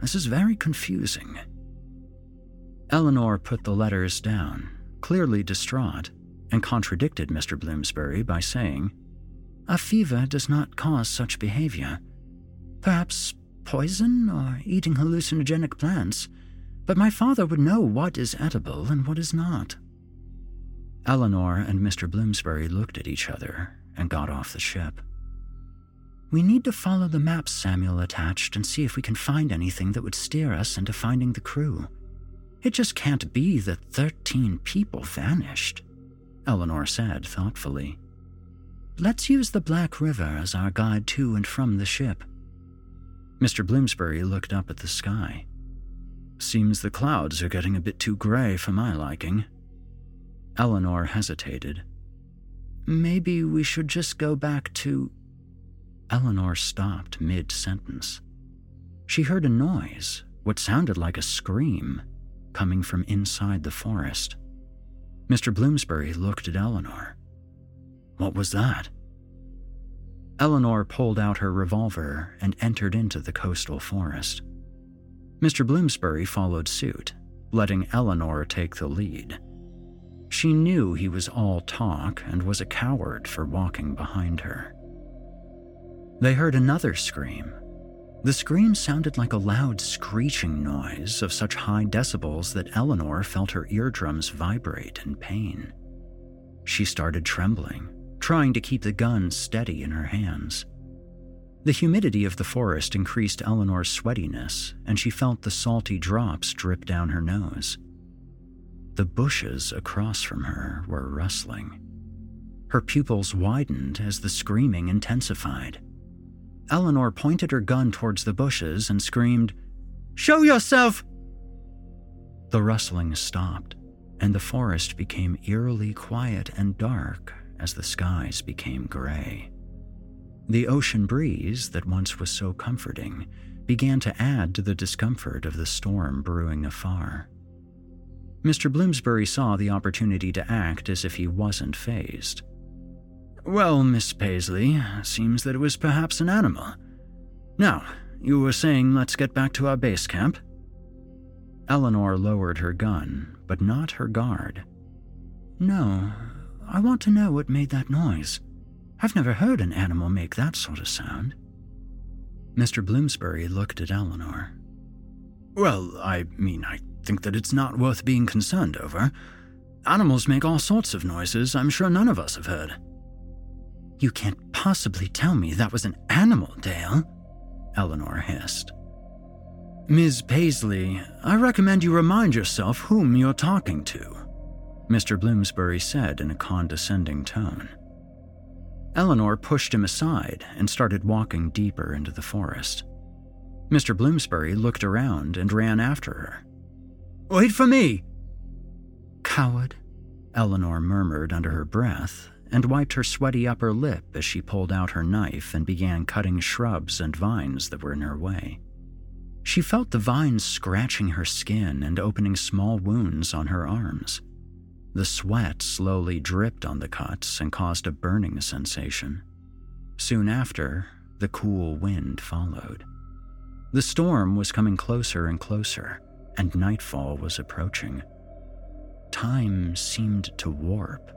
This is very confusing. Eleanor put the letters down, clearly distraught, and contradicted Mr. Bloomsbury by saying, A fever does not cause such behavior. Perhaps poison or eating hallucinogenic plants, but my father would know what is edible and what is not. Eleanor and Mr. Bloomsbury looked at each other and got off the ship. We need to follow the maps Samuel attached and see if we can find anything that would steer us into finding the crew. It just can't be that 13 people vanished, Eleanor said thoughtfully. Let's use the Black River as our guide to and from the ship. Mr. Bloomsbury looked up at the sky. Seems the clouds are getting a bit too gray for my liking. Eleanor hesitated. Maybe we should just go back to. Eleanor stopped mid sentence. She heard a noise, what sounded like a scream, coming from inside the forest. Mr. Bloomsbury looked at Eleanor. What was that? Eleanor pulled out her revolver and entered into the coastal forest. Mr. Bloomsbury followed suit, letting Eleanor take the lead. She knew he was all talk and was a coward for walking behind her. They heard another scream. The scream sounded like a loud screeching noise of such high decibels that Eleanor felt her eardrums vibrate in pain. She started trembling, trying to keep the gun steady in her hands. The humidity of the forest increased Eleanor's sweatiness, and she felt the salty drops drip down her nose. The bushes across from her were rustling. Her pupils widened as the screaming intensified. Eleanor pointed her gun towards the bushes and screamed, Show yourself! The rustling stopped, and the forest became eerily quiet and dark as the skies became gray. The ocean breeze, that once was so comforting, began to add to the discomfort of the storm brewing afar. Mr. Bloomsbury saw the opportunity to act as if he wasn't fazed. Well, Miss Paisley, seems that it was perhaps an animal. Now, you were saying let's get back to our base camp? Eleanor lowered her gun, but not her guard. No, I want to know what made that noise. I've never heard an animal make that sort of sound. Mr. Bloomsbury looked at Eleanor. Well, I mean, I think that it's not worth being concerned over. Animals make all sorts of noises I'm sure none of us have heard. You can't possibly tell me that was an animal, Dale, Eleanor hissed. Ms. Paisley, I recommend you remind yourself whom you're talking to, Mr. Bloomsbury said in a condescending tone. Eleanor pushed him aside and started walking deeper into the forest. Mr. Bloomsbury looked around and ran after her. Wait for me! Coward, Eleanor murmured under her breath and wiped her sweaty upper lip as she pulled out her knife and began cutting shrubs and vines that were in her way. She felt the vines scratching her skin and opening small wounds on her arms. The sweat slowly dripped on the cuts and caused a burning sensation. Soon after, the cool wind followed. The storm was coming closer and closer, and nightfall was approaching. Time seemed to warp.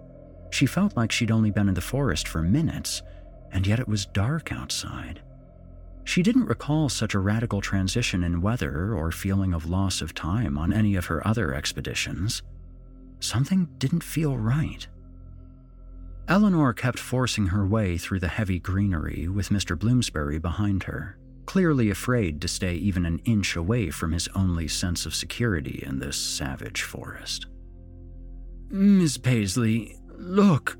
She felt like she'd only been in the forest for minutes, and yet it was dark outside. She didn't recall such a radical transition in weather or feeling of loss of time on any of her other expeditions. Something didn't feel right. Eleanor kept forcing her way through the heavy greenery with Mr. Bloomsbury behind her, clearly afraid to stay even an inch away from his only sense of security in this savage forest. Miss Paisley, Look,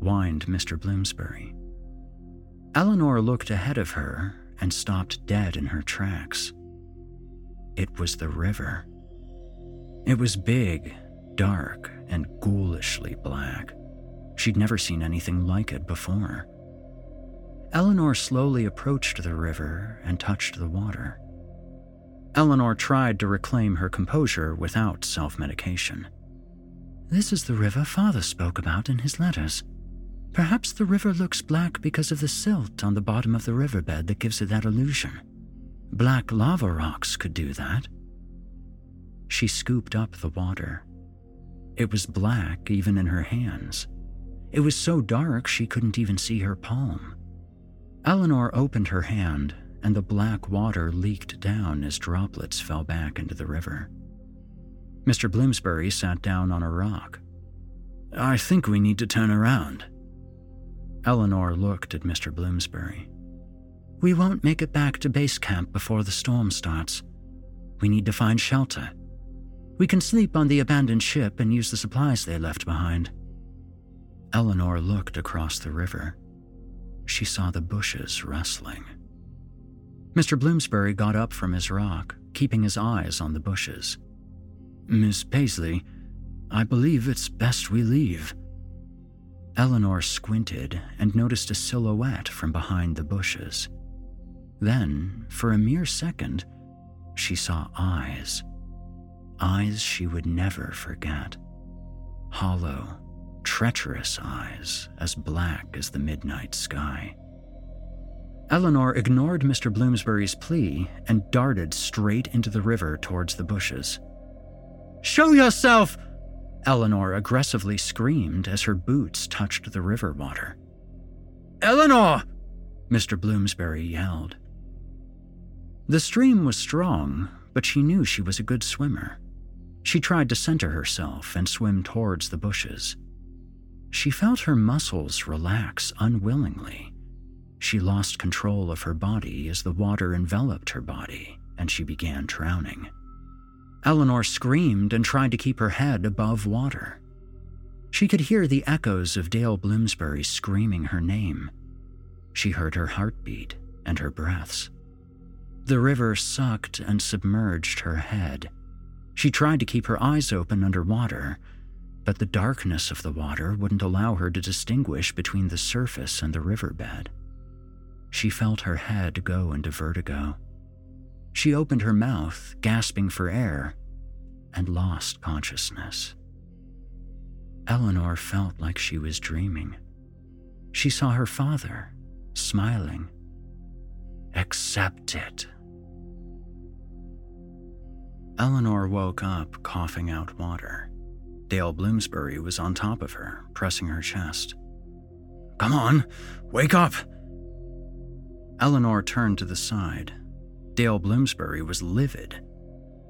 whined Mr. Bloomsbury. Eleanor looked ahead of her and stopped dead in her tracks. It was the river. It was big, dark, and ghoulishly black. She'd never seen anything like it before. Eleanor slowly approached the river and touched the water. Eleanor tried to reclaim her composure without self medication. This is the river Father spoke about in his letters. Perhaps the river looks black because of the silt on the bottom of the riverbed that gives it that illusion. Black lava rocks could do that. She scooped up the water. It was black even in her hands. It was so dark she couldn't even see her palm. Eleanor opened her hand, and the black water leaked down as droplets fell back into the river. Mr. Bloomsbury sat down on a rock. I think we need to turn around. Eleanor looked at Mr. Bloomsbury. We won't make it back to base camp before the storm starts. We need to find shelter. We can sleep on the abandoned ship and use the supplies they left behind. Eleanor looked across the river. She saw the bushes rustling. Mr. Bloomsbury got up from his rock keeping his eyes on the bushes. Miss Paisley, I believe it's best we leave. Eleanor squinted and noticed a silhouette from behind the bushes. Then, for a mere second, she saw eyes. Eyes she would never forget. Hollow, treacherous eyes as black as the midnight sky. Eleanor ignored Mr. Bloomsbury's plea and darted straight into the river towards the bushes. Show yourself! Eleanor aggressively screamed as her boots touched the river water. Eleanor! Mr. Bloomsbury yelled. The stream was strong, but she knew she was a good swimmer. She tried to center herself and swim towards the bushes. She felt her muscles relax unwillingly. She lost control of her body as the water enveloped her body and she began drowning. Eleanor screamed and tried to keep her head above water. She could hear the echoes of Dale Bloomsbury screaming her name. She heard her heartbeat and her breaths. The river sucked and submerged her head. She tried to keep her eyes open underwater, but the darkness of the water wouldn't allow her to distinguish between the surface and the riverbed. She felt her head go into vertigo. She opened her mouth, gasping for air, and lost consciousness. Eleanor felt like she was dreaming. She saw her father, smiling. Accept it. Eleanor woke up, coughing out water. Dale Bloomsbury was on top of her, pressing her chest. Come on, wake up! Eleanor turned to the side. Dale Bloomsbury was livid.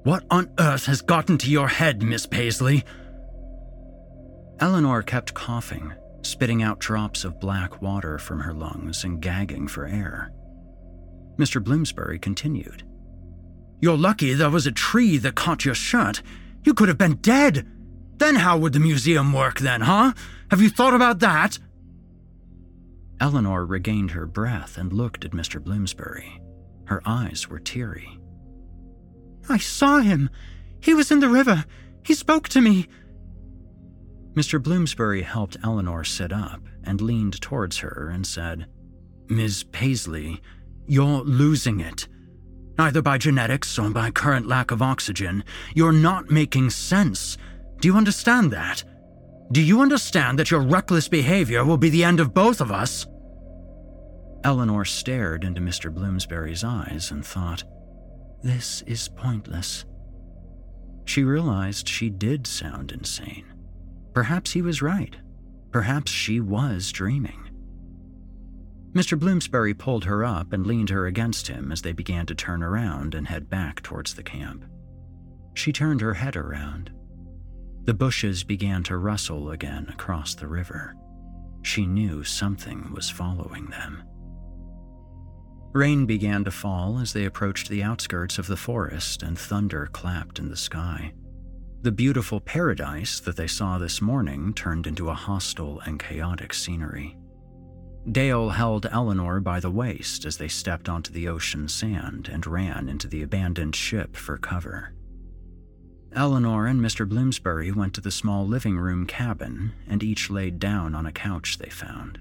What on earth has gotten to your head, Miss Paisley? Eleanor kept coughing, spitting out drops of black water from her lungs and gagging for air. Mr. Bloomsbury continued. You're lucky there was a tree that caught your shirt. You could have been dead. Then how would the museum work then, huh? Have you thought about that? Eleanor regained her breath and looked at Mr. Bloomsbury. Her eyes were teary. I saw him. He was in the river. He spoke to me. Mr. Bloomsbury helped Eleanor sit up and leaned towards her and said, Ms. Paisley, you're losing it. Either by genetics or by current lack of oxygen, you're not making sense. Do you understand that? Do you understand that your reckless behavior will be the end of both of us? Eleanor stared into Mr. Bloomsbury's eyes and thought, This is pointless. She realized she did sound insane. Perhaps he was right. Perhaps she was dreaming. Mr. Bloomsbury pulled her up and leaned her against him as they began to turn around and head back towards the camp. She turned her head around. The bushes began to rustle again across the river. She knew something was following them. Rain began to fall as they approached the outskirts of the forest, and thunder clapped in the sky. The beautiful paradise that they saw this morning turned into a hostile and chaotic scenery. Dale held Eleanor by the waist as they stepped onto the ocean sand and ran into the abandoned ship for cover. Eleanor and Mr. Bloomsbury went to the small living room cabin and each laid down on a couch they found.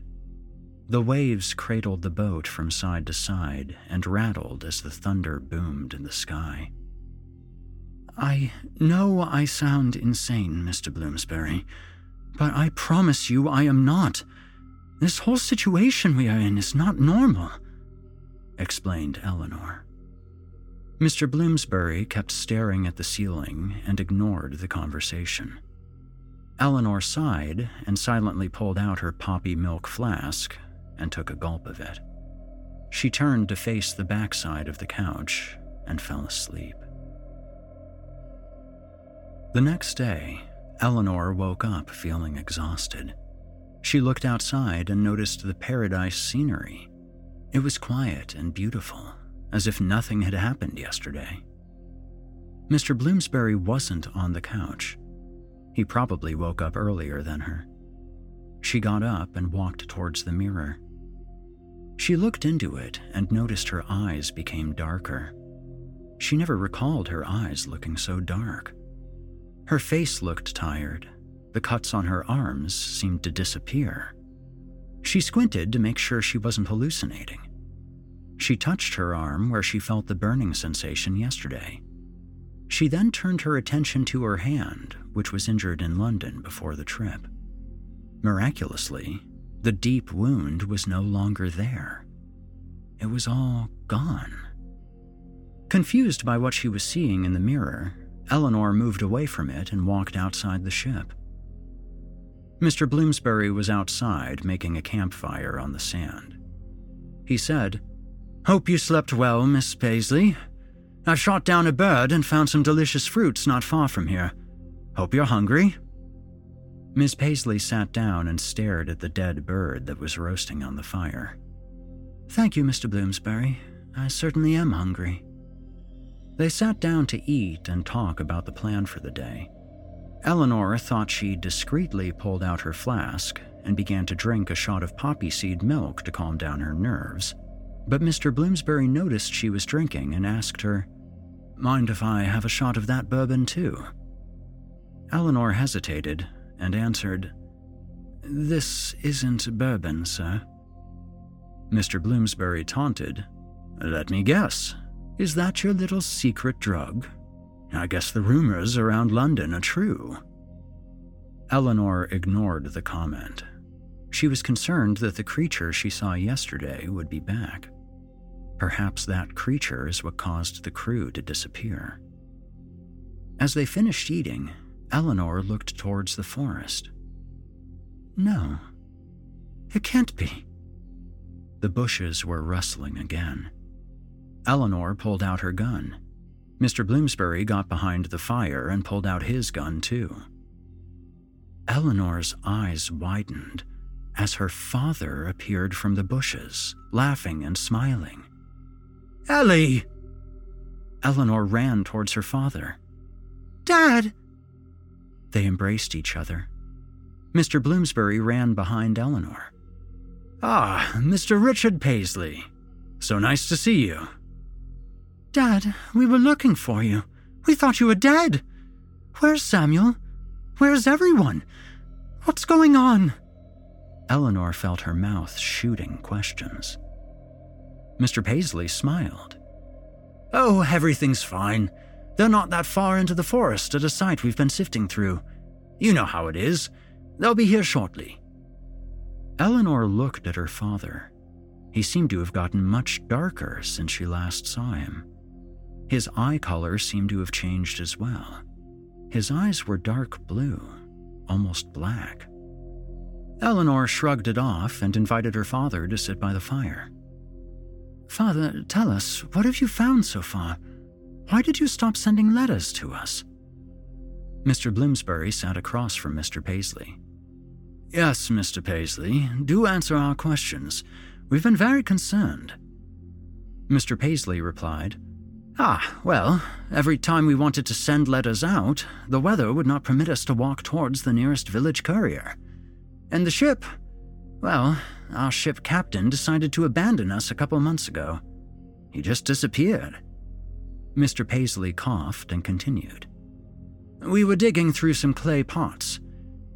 The waves cradled the boat from side to side and rattled as the thunder boomed in the sky. I know I sound insane, Mr. Bloomsbury, but I promise you I am not. This whole situation we are in is not normal, explained Eleanor. Mr. Bloomsbury kept staring at the ceiling and ignored the conversation. Eleanor sighed and silently pulled out her poppy milk flask and took a gulp of it. She turned to face the backside of the couch and fell asleep. The next day, Eleanor woke up feeling exhausted. She looked outside and noticed the paradise scenery. It was quiet and beautiful, as if nothing had happened yesterday. Mr. Bloomsbury wasn't on the couch. He probably woke up earlier than her. She got up and walked towards the mirror. She looked into it and noticed her eyes became darker. She never recalled her eyes looking so dark. Her face looked tired. The cuts on her arms seemed to disappear. She squinted to make sure she wasn't hallucinating. She touched her arm where she felt the burning sensation yesterday. She then turned her attention to her hand, which was injured in London before the trip. Miraculously, the deep wound was no longer there. It was all gone. Confused by what she was seeing in the mirror, Eleanor moved away from it and walked outside the ship. Mr. Bloomsbury was outside making a campfire on the sand. He said, Hope you slept well, Miss Paisley. I shot down a bird and found some delicious fruits not far from here. Hope you're hungry. Miss Paisley sat down and stared at the dead bird that was roasting on the fire. Thank you, Mr. Bloomsbury. I certainly am hungry. They sat down to eat and talk about the plan for the day. Eleanor thought she discreetly pulled out her flask and began to drink a shot of poppy seed milk to calm down her nerves. But Mr. Bloomsbury noticed she was drinking and asked her, Mind if I have a shot of that bourbon too? Eleanor hesitated and answered, This isn't bourbon, sir. Mr. Bloomsbury taunted, Let me guess. Is that your little secret drug? I guess the rumors around London are true. Eleanor ignored the comment. She was concerned that the creature she saw yesterday would be back. Perhaps that creature is what caused the crew to disappear. As they finished eating, Eleanor looked towards the forest. No, it can't be. The bushes were rustling again. Eleanor pulled out her gun. Mr. Bloomsbury got behind the fire and pulled out his gun, too. Eleanor's eyes widened as her father appeared from the bushes, laughing and smiling. Ellie! Eleanor ran towards her father. Dad! They embraced each other. Mr. Bloomsbury ran behind Eleanor. Ah, Mr. Richard Paisley. So nice to see you. Dad, we were looking for you. We thought you were dead. Where's Samuel? Where's everyone? What's going on? Eleanor felt her mouth shooting questions. Mr. Paisley smiled. Oh, everything's fine. They're not that far into the forest at a site we've been sifting through. You know how it is. They'll be here shortly. Eleanor looked at her father. He seemed to have gotten much darker since she last saw him. His eye color seemed to have changed as well. His eyes were dark blue, almost black. Eleanor shrugged it off and invited her father to sit by the fire. Father, tell us, what have you found so far? Why did you stop sending letters to us? Mr. Bloomsbury sat across from Mr. Paisley. Yes, Mr. Paisley, do answer our questions. We've been very concerned. Mr. Paisley replied, Ah, well, every time we wanted to send letters out, the weather would not permit us to walk towards the nearest village courier. And the ship, well, our ship captain decided to abandon us a couple months ago. He just disappeared. Mr. Paisley coughed and continued. We were digging through some clay pots.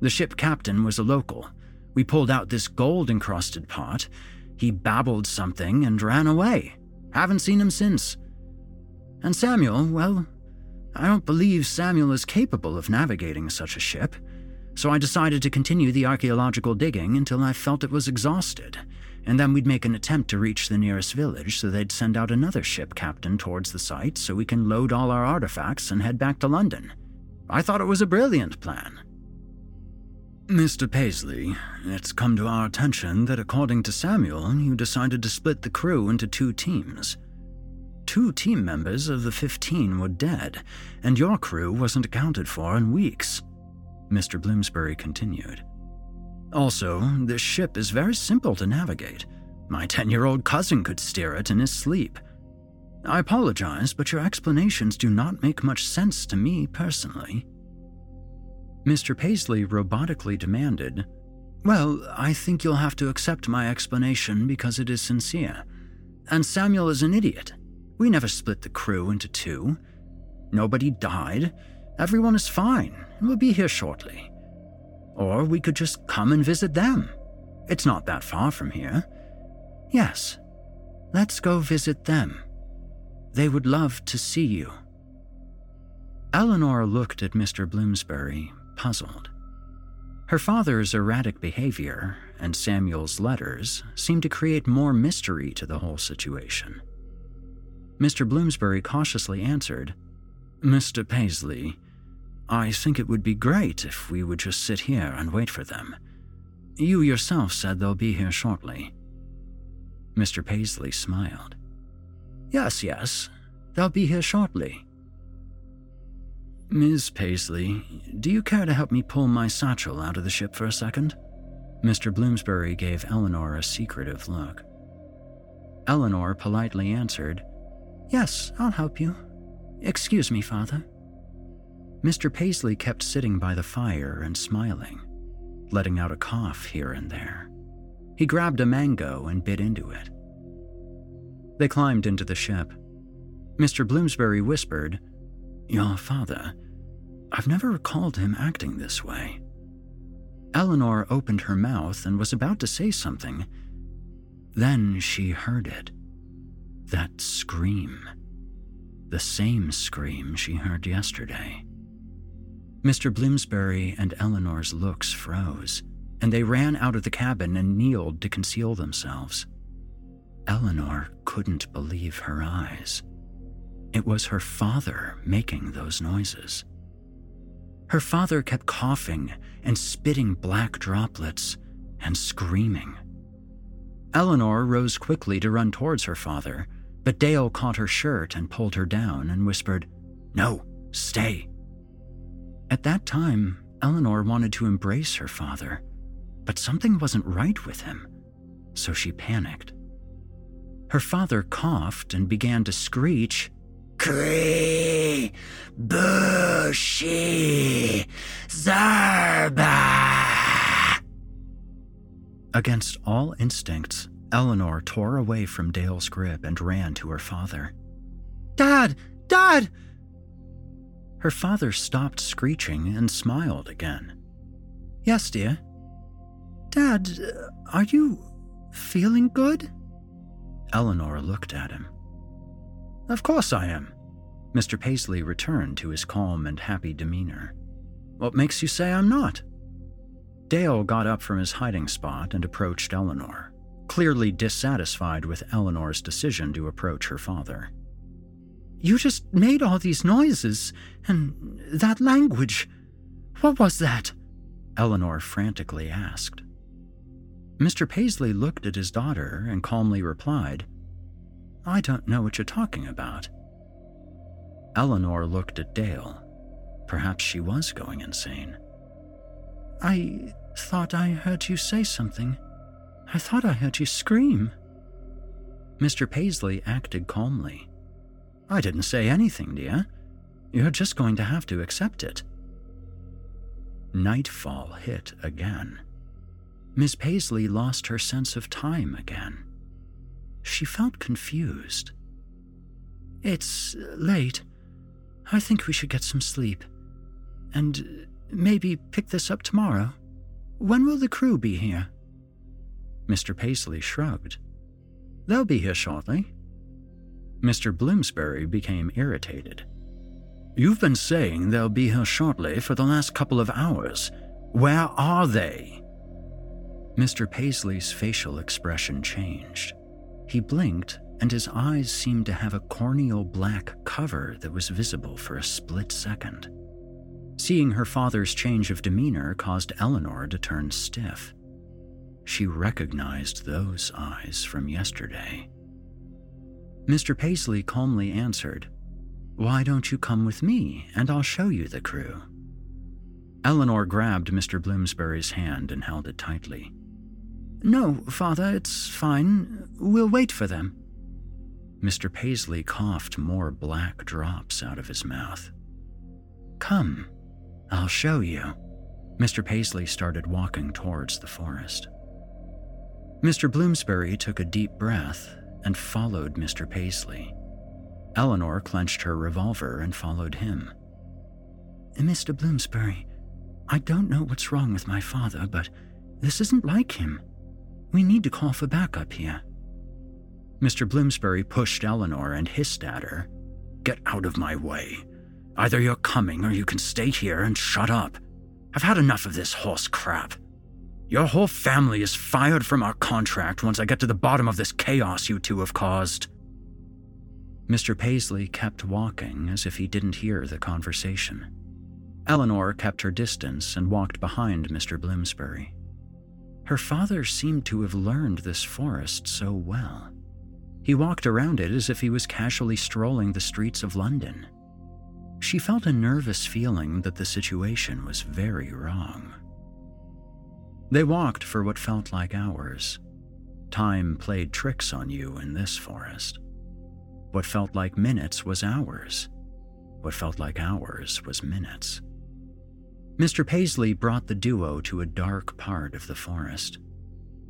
The ship captain was a local. We pulled out this gold encrusted pot. He babbled something and ran away. Haven't seen him since. And Samuel, well, I don't believe Samuel is capable of navigating such a ship, so I decided to continue the archaeological digging until I felt it was exhausted, and then we'd make an attempt to reach the nearest village so they'd send out another ship captain towards the site so we can load all our artifacts and head back to London. I thought it was a brilliant plan. Mr. Paisley, it's come to our attention that according to Samuel, you decided to split the crew into two teams. Two team members of the 15 were dead, and your crew wasn't accounted for in weeks. Mr. Bloomsbury continued. Also, this ship is very simple to navigate. My 10 year old cousin could steer it in his sleep. I apologize, but your explanations do not make much sense to me personally. Mr. Paisley robotically demanded, Well, I think you'll have to accept my explanation because it is sincere. And Samuel is an idiot. We never split the crew into two. Nobody died. Everyone is fine and will be here shortly. Or we could just come and visit them. It's not that far from here. Yes, let's go visit them. They would love to see you. Eleanor looked at Mr. Bloomsbury, puzzled. Her father's erratic behavior and Samuel's letters seemed to create more mystery to the whole situation. Mr. Bloomsbury cautiously answered, Mr. Paisley, I think it would be great if we would just sit here and wait for them. You yourself said they'll be here shortly. Mr. Paisley smiled. Yes, yes, they'll be here shortly. Miss Paisley, do you care to help me pull my satchel out of the ship for a second? Mr. Bloomsbury gave Eleanor a secretive look. Eleanor politely answered, Yes, I'll help you. Excuse me, Father. Mr. Paisley kept sitting by the fire and smiling, letting out a cough here and there. He grabbed a mango and bit into it. They climbed into the ship. Mr. Bloomsbury whispered, Your father. I've never recalled him acting this way. Eleanor opened her mouth and was about to say something. Then she heard it. That scream. The same scream she heard yesterday. Mr. Bloomsbury and Eleanor's looks froze, and they ran out of the cabin and kneeled to conceal themselves. Eleanor couldn't believe her eyes. It was her father making those noises. Her father kept coughing and spitting black droplets and screaming. Eleanor rose quickly to run towards her father, but Dale caught her shirt and pulled her down and whispered, No, stay. At that time, Eleanor wanted to embrace her father, but something wasn't right with him, so she panicked. Her father coughed and began to screech, Cree, Bushy, Zarba. Against all instincts, Eleanor tore away from Dale's grip and ran to her father. Dad! Dad! Her father stopped screeching and smiled again. Yes, dear. Dad, uh, are you feeling good? Eleanor looked at him. Of course I am. Mr. Paisley returned to his calm and happy demeanor. What makes you say I'm not? Dale got up from his hiding spot and approached Eleanor clearly dissatisfied with Eleanor's decision to approach her father. You just made all these noises, and that language. What was that? Eleanor frantically asked. Mr. Paisley looked at his daughter and calmly replied, I don't know what you're talking about. Eleanor looked at Dale. Perhaps she was going insane. I thought I heard you say something, I thought I heard you scream. Mr. Paisley acted calmly. I didn't say anything, dear. You're just going to have to accept it. Nightfall hit again. Miss Paisley lost her sense of time again. She felt confused. It's uh, late. I think we should get some sleep. And uh, maybe pick this up tomorrow. When will the crew be here? Mr. Paisley shrugged. They'll be here shortly. Mr. Bloomsbury became irritated. You've been saying they'll be here shortly for the last couple of hours. Where are they? Mr. Paisley's facial expression changed. He blinked, and his eyes seemed to have a corneal black cover that was visible for a split second. Seeing her father's change of demeanor caused Eleanor to turn stiff. She recognized those eyes from yesterday. Mr. Paisley calmly answered, Why don't you come with me and I'll show you the crew? Eleanor grabbed Mr. Bloomsbury's hand and held it tightly. No, Father, it's fine. We'll wait for them. Mr. Paisley coughed more black drops out of his mouth. Come, I'll show you. Mr. Paisley started walking towards the forest. Mr. Bloomsbury took a deep breath and followed Mr. Paisley. Eleanor clenched her revolver and followed him. Mr. Bloomsbury, I don't know what's wrong with my father, but this isn't like him. We need to call for backup here. Mr. Bloomsbury pushed Eleanor and hissed at her. Get out of my way. Either you're coming or you can stay here and shut up. I've had enough of this horse crap. Your whole family is fired from our contract once I get to the bottom of this chaos you two have caused. Mr. Paisley kept walking as if he didn't hear the conversation. Eleanor kept her distance and walked behind Mr. Bloomsbury. Her father seemed to have learned this forest so well. He walked around it as if he was casually strolling the streets of London. She felt a nervous feeling that the situation was very wrong. They walked for what felt like hours. Time played tricks on you in this forest. What felt like minutes was hours. What felt like hours was minutes. Mr. Paisley brought the duo to a dark part of the forest.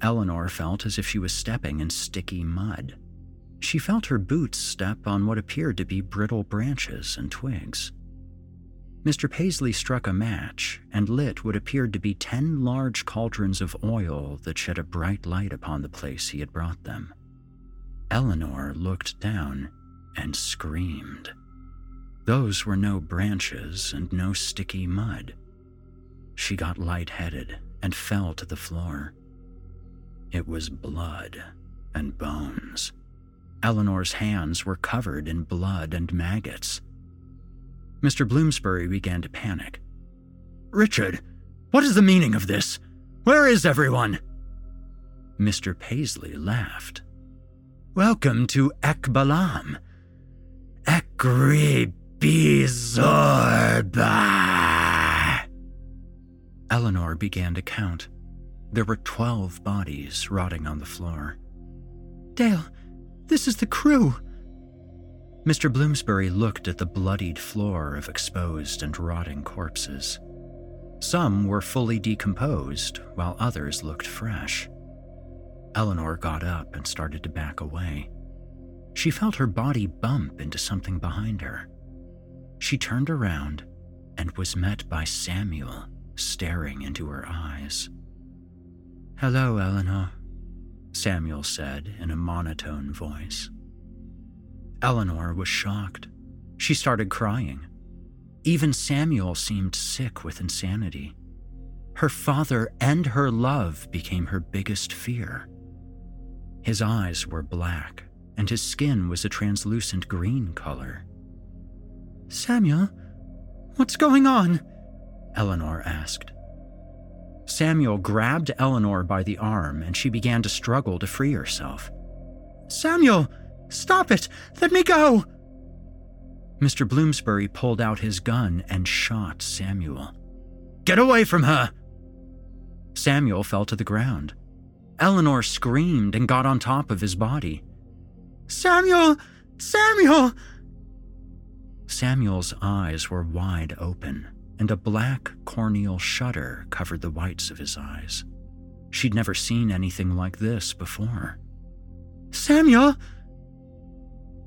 Eleanor felt as if she was stepping in sticky mud. She felt her boots step on what appeared to be brittle branches and twigs. Mr. Paisley struck a match and lit what appeared to be ten large cauldrons of oil that shed a bright light upon the place he had brought them. Eleanor looked down and screamed. Those were no branches and no sticky mud. She got lightheaded and fell to the floor. It was blood and bones. Eleanor's hands were covered in blood and maggots. Mr. Bloomsbury began to panic. Richard, what is the meaning of this? Where is everyone? Mr. Paisley laughed. Welcome to Ekbalam. Ekribizorba. Eleanor began to count. There were 12 bodies rotting on the floor. Dale, this is the crew. Mr. Bloomsbury looked at the bloodied floor of exposed and rotting corpses. Some were fully decomposed, while others looked fresh. Eleanor got up and started to back away. She felt her body bump into something behind her. She turned around and was met by Samuel staring into her eyes. Hello, Eleanor, Samuel said in a monotone voice. Eleanor was shocked. She started crying. Even Samuel seemed sick with insanity. Her father and her love became her biggest fear. His eyes were black, and his skin was a translucent green color. Samuel, what's going on? Eleanor asked. Samuel grabbed Eleanor by the arm and she began to struggle to free herself. Samuel, stop it! Let me go! Mr. Bloomsbury pulled out his gun and shot Samuel. Get away from her! Samuel fell to the ground. Eleanor screamed and got on top of his body. Samuel! Samuel! Samuel's eyes were wide open and a black corneal shudder covered the whites of his eyes. She'd never seen anything like this before. Samuel!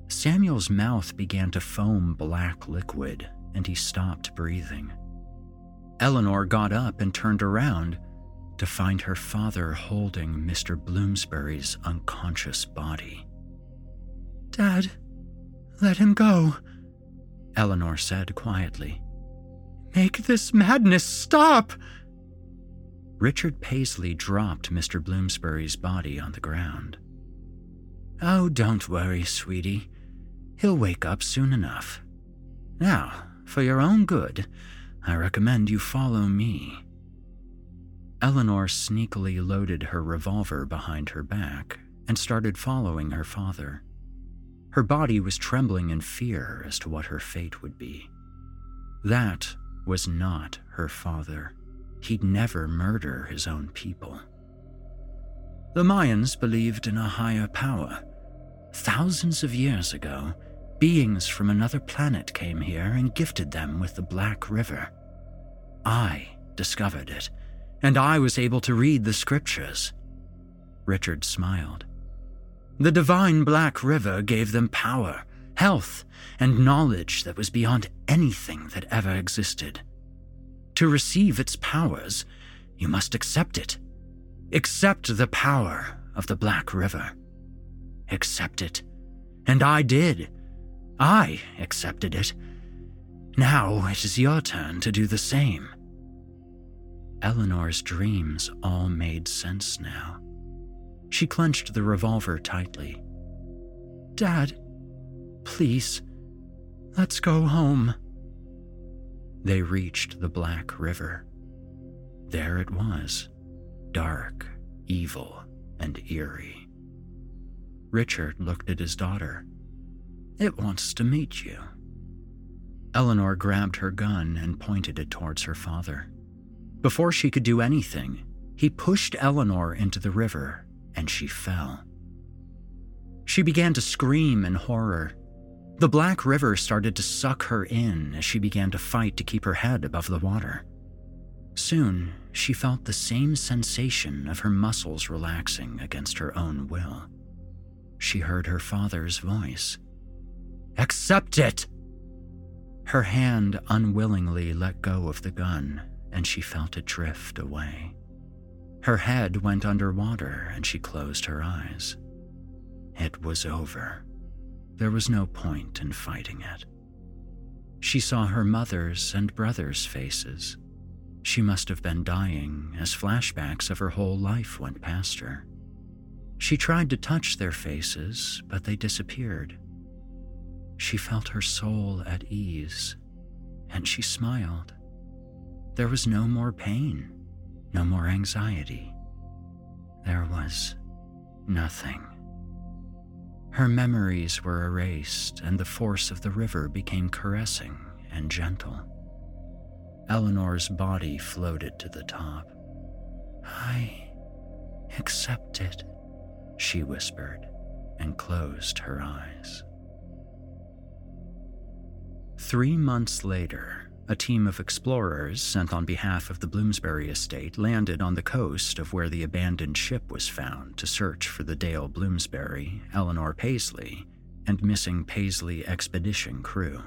Samuel's mouth began to foam black liquid, and he stopped breathing. Eleanor got up and turned around to find her father holding Mr. Bloomsbury's unconscious body. Dad, let him go, Eleanor said quietly. Make this madness stop! Richard Paisley dropped Mr. Bloomsbury's body on the ground. Oh, don't worry, sweetie. He'll wake up soon enough. Now, for your own good, I recommend you follow me. Eleanor sneakily loaded her revolver behind her back and started following her father. Her body was trembling in fear as to what her fate would be. That was not her father. He'd never murder his own people. The Mayans believed in a higher power. Thousands of years ago, beings from another planet came here and gifted them with the Black River. I discovered it, and I was able to read the scriptures. Richard smiled. The divine Black River gave them power, health, and knowledge that was beyond anything that ever existed. To receive its powers, you must accept it. Accept the power of the Black River. Accept it. And I did. I accepted it. Now it is your turn to do the same. Eleanor's dreams all made sense now. She clenched the revolver tightly. Dad, please, let's go home. They reached the Black River. There it was, dark, evil, and eerie. Richard looked at his daughter. It wants to meet you. Eleanor grabbed her gun and pointed it towards her father. Before she could do anything, he pushed Eleanor into the river and she fell. She began to scream in horror. The Black River started to suck her in as she began to fight to keep her head above the water. Soon, she felt the same sensation of her muscles relaxing against her own will. She heard her father's voice Accept it! Her hand unwillingly let go of the gun, and she felt it drift away. Her head went underwater, and she closed her eyes. It was over. There was no point in fighting it. She saw her mother's and brother's faces. She must have been dying as flashbacks of her whole life went past her. She tried to touch their faces, but they disappeared. She felt her soul at ease, and she smiled. There was no more pain, no more anxiety. There was nothing. Her memories were erased, and the force of the river became caressing and gentle. Eleanor's body floated to the top. I accept it, she whispered, and closed her eyes. Three months later, a team of explorers sent on behalf of the Bloomsbury estate landed on the coast of where the abandoned ship was found to search for the Dale Bloomsbury, Eleanor Paisley, and missing Paisley expedition crew.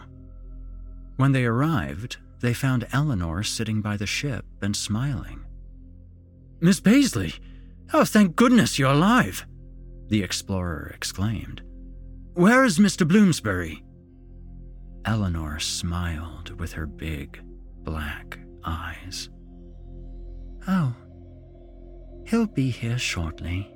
When they arrived, they found Eleanor sitting by the ship and smiling. Miss Paisley! Oh, thank goodness you're alive! The explorer exclaimed. Where is Mr. Bloomsbury? Eleanor smiled with her big, black eyes. Oh, he'll be here shortly.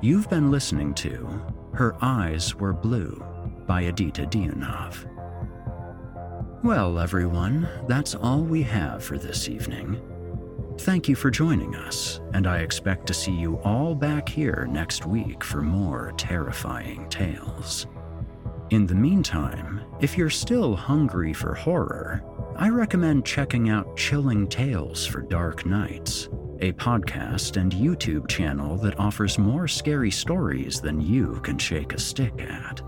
You've been listening to Her Eyes Were Blue by Adita Dionov. Well, everyone, that's all we have for this evening. Thank you for joining us, and I expect to see you all back here next week for more terrifying tales. In the meantime, if you're still hungry for horror, I recommend checking out Chilling Tales for Dark Nights, a podcast and YouTube channel that offers more scary stories than you can shake a stick at.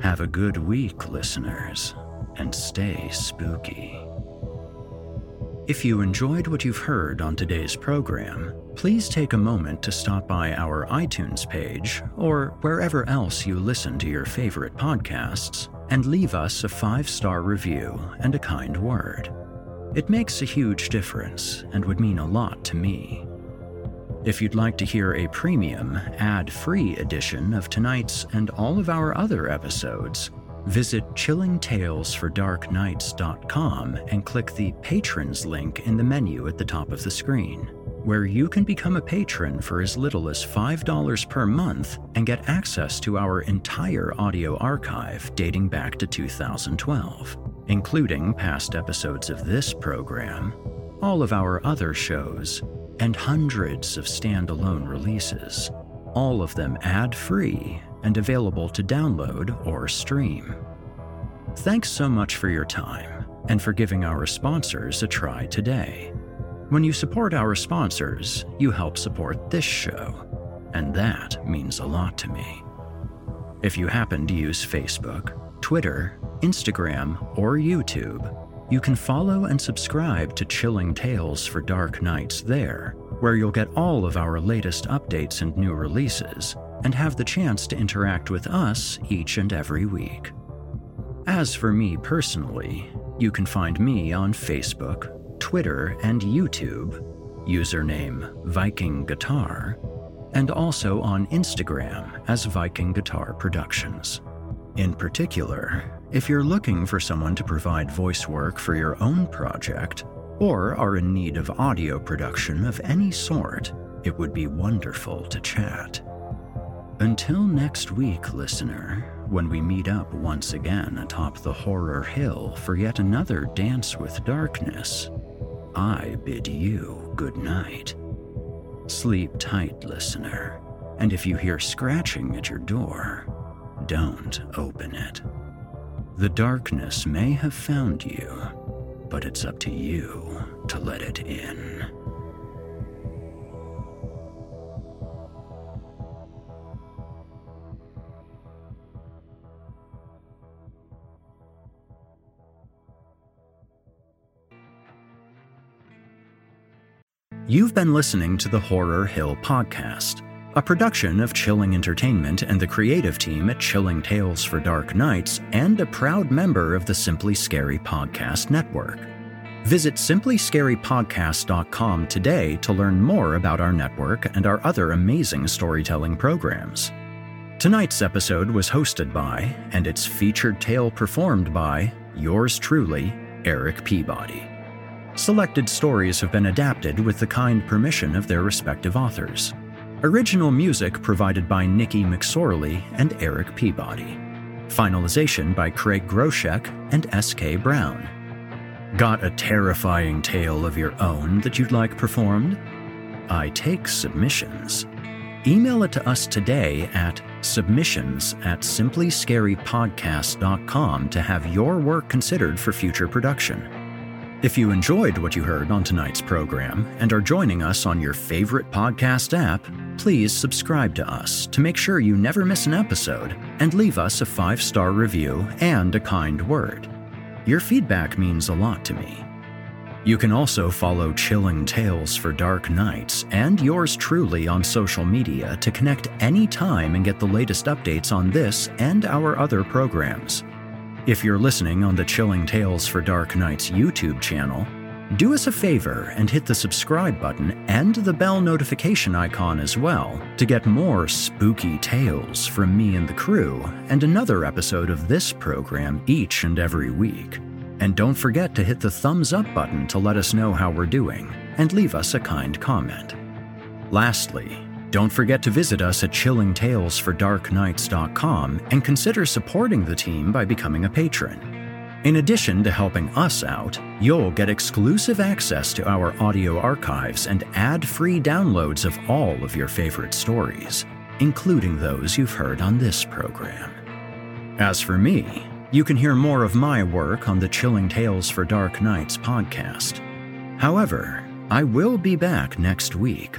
Have a good week, listeners and stay spooky. If you enjoyed what you've heard on today's program, please take a moment to stop by our iTunes page or wherever else you listen to your favorite podcasts and leave us a five star review and a kind word. It makes a huge difference and would mean a lot to me. If you'd like to hear a premium, ad free edition of tonight's and all of our other episodes, Visit chillingtalesfordarknights.com and click the Patrons link in the menu at the top of the screen, where you can become a patron for as little as $5 per month and get access to our entire audio archive dating back to 2012, including past episodes of this program, all of our other shows, and hundreds of standalone releases, all of them ad free and available to download or stream. Thanks so much for your time and for giving our sponsors a try today. When you support our sponsors, you help support this show, and that means a lot to me. If you happen to use Facebook, Twitter, Instagram, or YouTube, you can follow and subscribe to Chilling Tales for Dark Nights there, where you'll get all of our latest updates and new releases, and have the chance to interact with us each and every week. As for me personally, you can find me on Facebook, Twitter, and YouTube, username Viking Guitar, and also on Instagram as Viking Guitar Productions. In particular, if you're looking for someone to provide voice work for your own project, or are in need of audio production of any sort, it would be wonderful to chat. Until next week, listener, when we meet up once again atop the horror hill for yet another dance with darkness, I bid you good night. Sleep tight, listener, and if you hear scratching at your door, don't open it. The darkness may have found you, but it's up to you to let it in. You've been listening to the Horror Hill Podcast, a production of Chilling Entertainment and the creative team at Chilling Tales for Dark Nights, and a proud member of the Simply Scary Podcast Network. Visit simplyscarypodcast.com today to learn more about our network and our other amazing storytelling programs. Tonight's episode was hosted by, and its featured tale performed by, yours truly, Eric Peabody. Selected stories have been adapted with the kind permission of their respective authors. Original music provided by Nikki McSorley and Eric Peabody. Finalization by Craig Groshek and S.K. Brown. Got a terrifying tale of your own that you'd like performed? I take submissions. Email it to us today at submissions at simplyscarypodcast.com to have your work considered for future production. If you enjoyed what you heard on tonight's program and are joining us on your favorite podcast app, please subscribe to us to make sure you never miss an episode and leave us a five star review and a kind word. Your feedback means a lot to me. You can also follow Chilling Tales for Dark Nights and yours truly on social media to connect anytime and get the latest updates on this and our other programs. If you're listening on the Chilling Tales for Dark Nights YouTube channel, do us a favor and hit the subscribe button and the bell notification icon as well to get more spooky tales from me and the crew and another episode of this program each and every week. And don't forget to hit the thumbs up button to let us know how we're doing and leave us a kind comment. Lastly, don't forget to visit us at chillingtalesfordarknights.com and consider supporting the team by becoming a patron. In addition to helping us out, you'll get exclusive access to our audio archives and ad free downloads of all of your favorite stories, including those you've heard on this program. As for me, you can hear more of my work on the Chilling Tales for Dark Nights podcast. However, I will be back next week